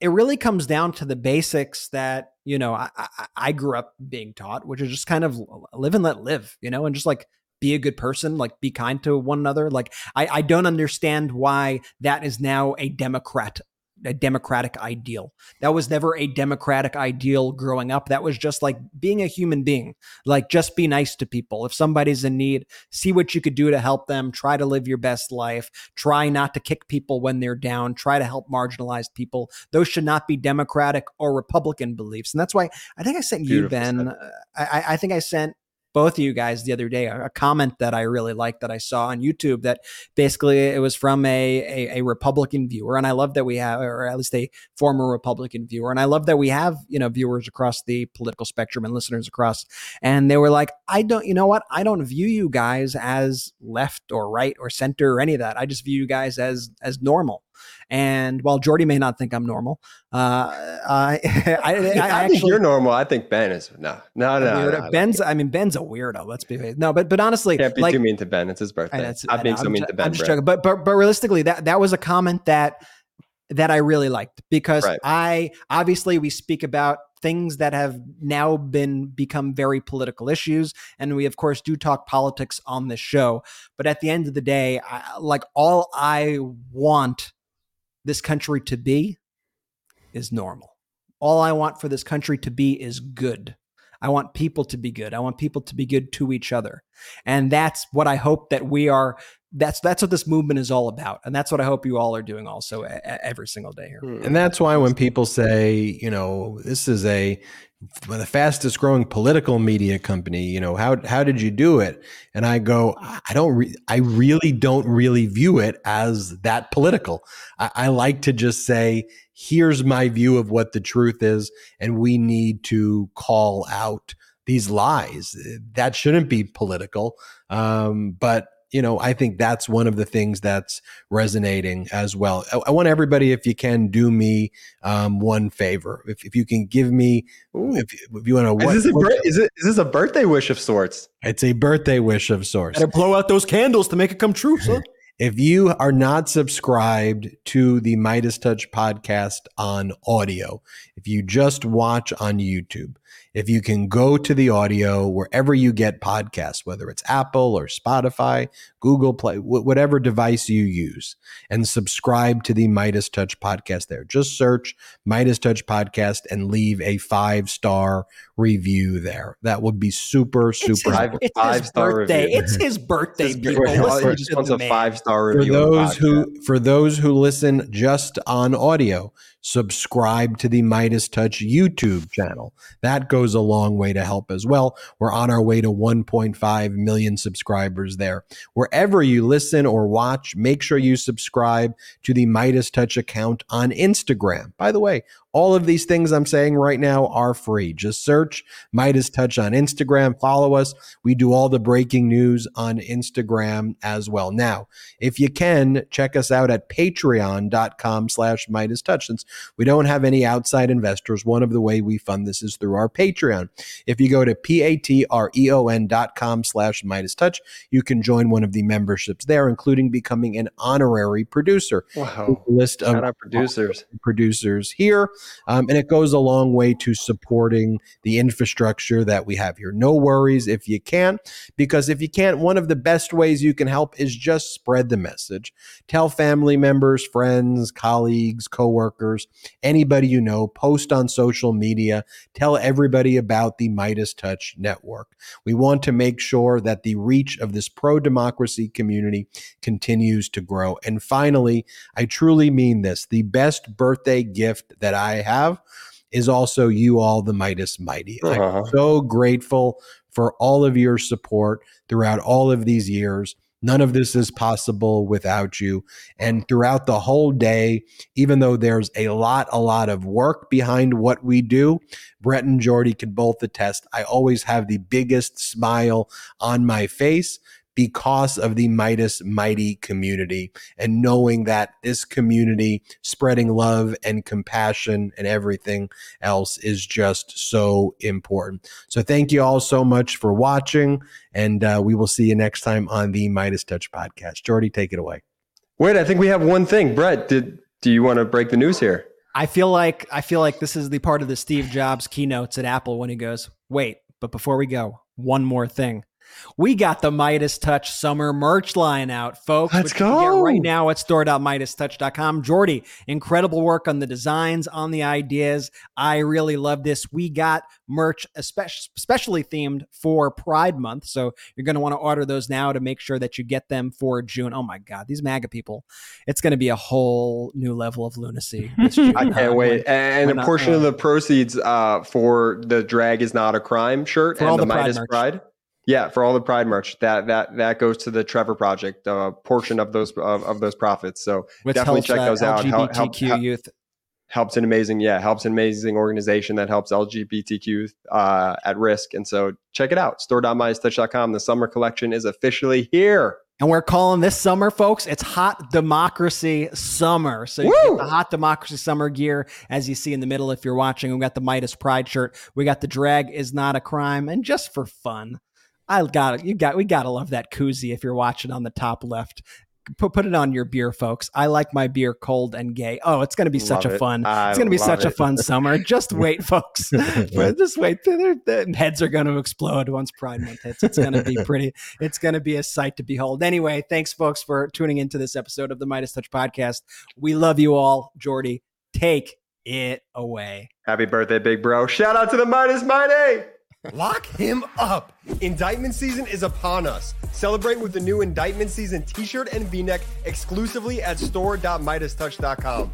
it really comes down to the basics that, you know, I, I, I grew up being taught, which is just kind of live and let live, you know, and just like be a good person, like be kind to one another. Like I, I don't understand why that is now a Democrat a democratic ideal. That was never a democratic ideal growing up. That was just like being a human being. Like just be nice to people. If somebody's in need, see what you could do to help them. Try to live your best life. Try not to kick people when they're down. Try to help marginalized people. Those should not be democratic or Republican beliefs. And that's why I think I sent Beautiful you, Ben. Uh, I, I think I sent both of you guys the other day a, comment that I really liked that I saw on YouTube that basically it was from a, a, a Republican viewer, and I love that we have, or at least a former Republican viewer, and I love that we have you know viewers across the political spectrum and listeners across, and they were like, I don't, you know what, I don't view you guys as left or right or center or any of that. I just view you guys as as normal. And while Jordy may not think I'm normal, uh, I, I, I, I actually, think you're normal. I think Ben is no, no, no. no Ben's. I mean, Ben's a weirdo. Let's be no, but but honestly, can't be like, too mean to Ben. It's his birthday. I'm being so mean to Ben. I'm just joking, but but but realistically, that that was a comment that that I really liked because right. I obviously we speak about things that have now been become very political issues and we of course do talk politics on this show but at the end of the day I, like all I want this country to be is normal. All I want for this country to be is good. I want people to be good. I want people to be good to each other. And that's what I hope that we are that's that's what this movement is all about and that's what i hope you all are doing also a, a, every single day here. And that's why when people say you know this is a the fastest growing political media company you know how how did you do it? And i go i don't re- i really don't really view it as that political. I, I like to just say here's my view of what the truth is and we need to call out these lies. That shouldn't be political um, but you know, I think that's one of the things that's resonating as well. I, I want everybody, if you can, do me um, one favor. If, if you can give me, if, if you want to, is, this a bir- is, it, is this a birthday wish of sorts? It's a birthday wish of sorts. Better blow out those candles to make it come true, son. If you are not subscribed to the MeidasTouch podcast on audio, if you just watch on YouTube, if you can go to the audio wherever you get podcasts, whether it's Apple or Spotify, Google Play, whatever device you use, and subscribe to the MeidasTouch podcast there. Just search MeidasTouch podcast and leave a five star review there. That would be super, super. It's his, it's five his star birthday. Review. It's his birthday. people. He just wants a five star review. For those who, for those who listen just on audio, subscribe to the MeidasTouch YouTube channel. That goes a long way to help as well. We're on our way to 1.5 million subscribers there. Wherever you listen or watch, make sure you subscribe to the MeidasTouch account on Instagram. By the way, all of these things I'm saying right now are free. Just search MeidasTouch on Instagram, follow us. We do all the breaking news on Instagram as well. Now, if you can, check us out at patreon.com slash MeidasTouch. Since we don't have any outside investors, one of the way we fund this is through our Patreon. If you go to P-A-T-R-E-O-N dot com slash MeidasTouch, you can join one of the memberships there, including becoming an honorary producer. Wow. List of producers. Producers here. Um, and it goes a long way to supporting the infrastructure that we have here. No worries if you can't, because if you can't, one of the best ways you can help is just spread the message. Tell family members, friends, colleagues, coworkers, anybody you know, post on social media, tell everybody about the MeidasTouch network. We want to make sure that the reach of this pro democracy community continues to grow. And finally, I truly mean this the best birthday gift that I have is also you all, the Meidas Mighty. Uh-huh. I'm so grateful for all of your support throughout all of these years. None of this is possible without you. And throughout the whole day, even though there's a lot, a lot of work behind what we do, Brett and Jordy could both attest. I always have the biggest smile on my face because of the Meidas Mighty community and knowing that this community spreading love and compassion and everything else is just so important. So thank you all so much for watching, and uh, we will see you next time on the MeidasTouch podcast. Jordy, take it away. Wait, I think we have one thing. Brett, did do you want to break the news here? I feel like I feel like this is the part of the Steve Jobs keynotes at Apple when he goes, "Wait, but before we go, one more thing." We got the MeidasTouch summer merch line out, folks. Let's go. right now at store.meidastouch.com. Jordy, incredible work on the designs, on the ideas. I really love this. We got merch especially, especially themed for Pride Month. So you're going to want to order those now to make sure that you get them for June. Oh my God, these MAGA people. It's going to be a whole new level of lunacy. I can't wait. And a portion of the proceeds uh, for the Drag is Not a Crime shirt For and all the, the Pride Meidas merch. Pride. Yeah, for all the Pride merch, that that that goes to the Trevor Project, a portion of those of, of those profits. So Which definitely check uh, those out. Help- help- LGBTQ help- youth. helps an amazing, yeah, helps an amazing organization that helps LGBTQ uh, at risk. And so check it out, store.meidastouch.com. The summer collection is officially here. And we're calling this summer, folks, it's Hot Democracy Summer. So you get the Hot Democracy Summer gear, as you see in the middle if you're watching. We got the Meidas Pride shirt. We got the Drag is Not a Crime. And just for fun, I got it. You got we gotta love that koozie if you're watching on the top left. Put, put it on your beer, folks. I like my beer cold and gay. Oh, it's going to be such Love a fun. I it's going to be love such a fun summer. Just wait, folks. Just wait. Their, their heads are going to explode once Pride Month hits. It's going to be pretty. It's going to be a sight to behold. Anyway, thanks, folks, for tuning into this episode of the MeidasTouch podcast. We love you all. Jordy, take it away. Happy birthday, big bro. Shout out to the Meidas Mighty. Lock him up. Indictment season is upon us. Celebrate with the new Indictment season t shirt and v neck exclusively at store.meidastouch.com.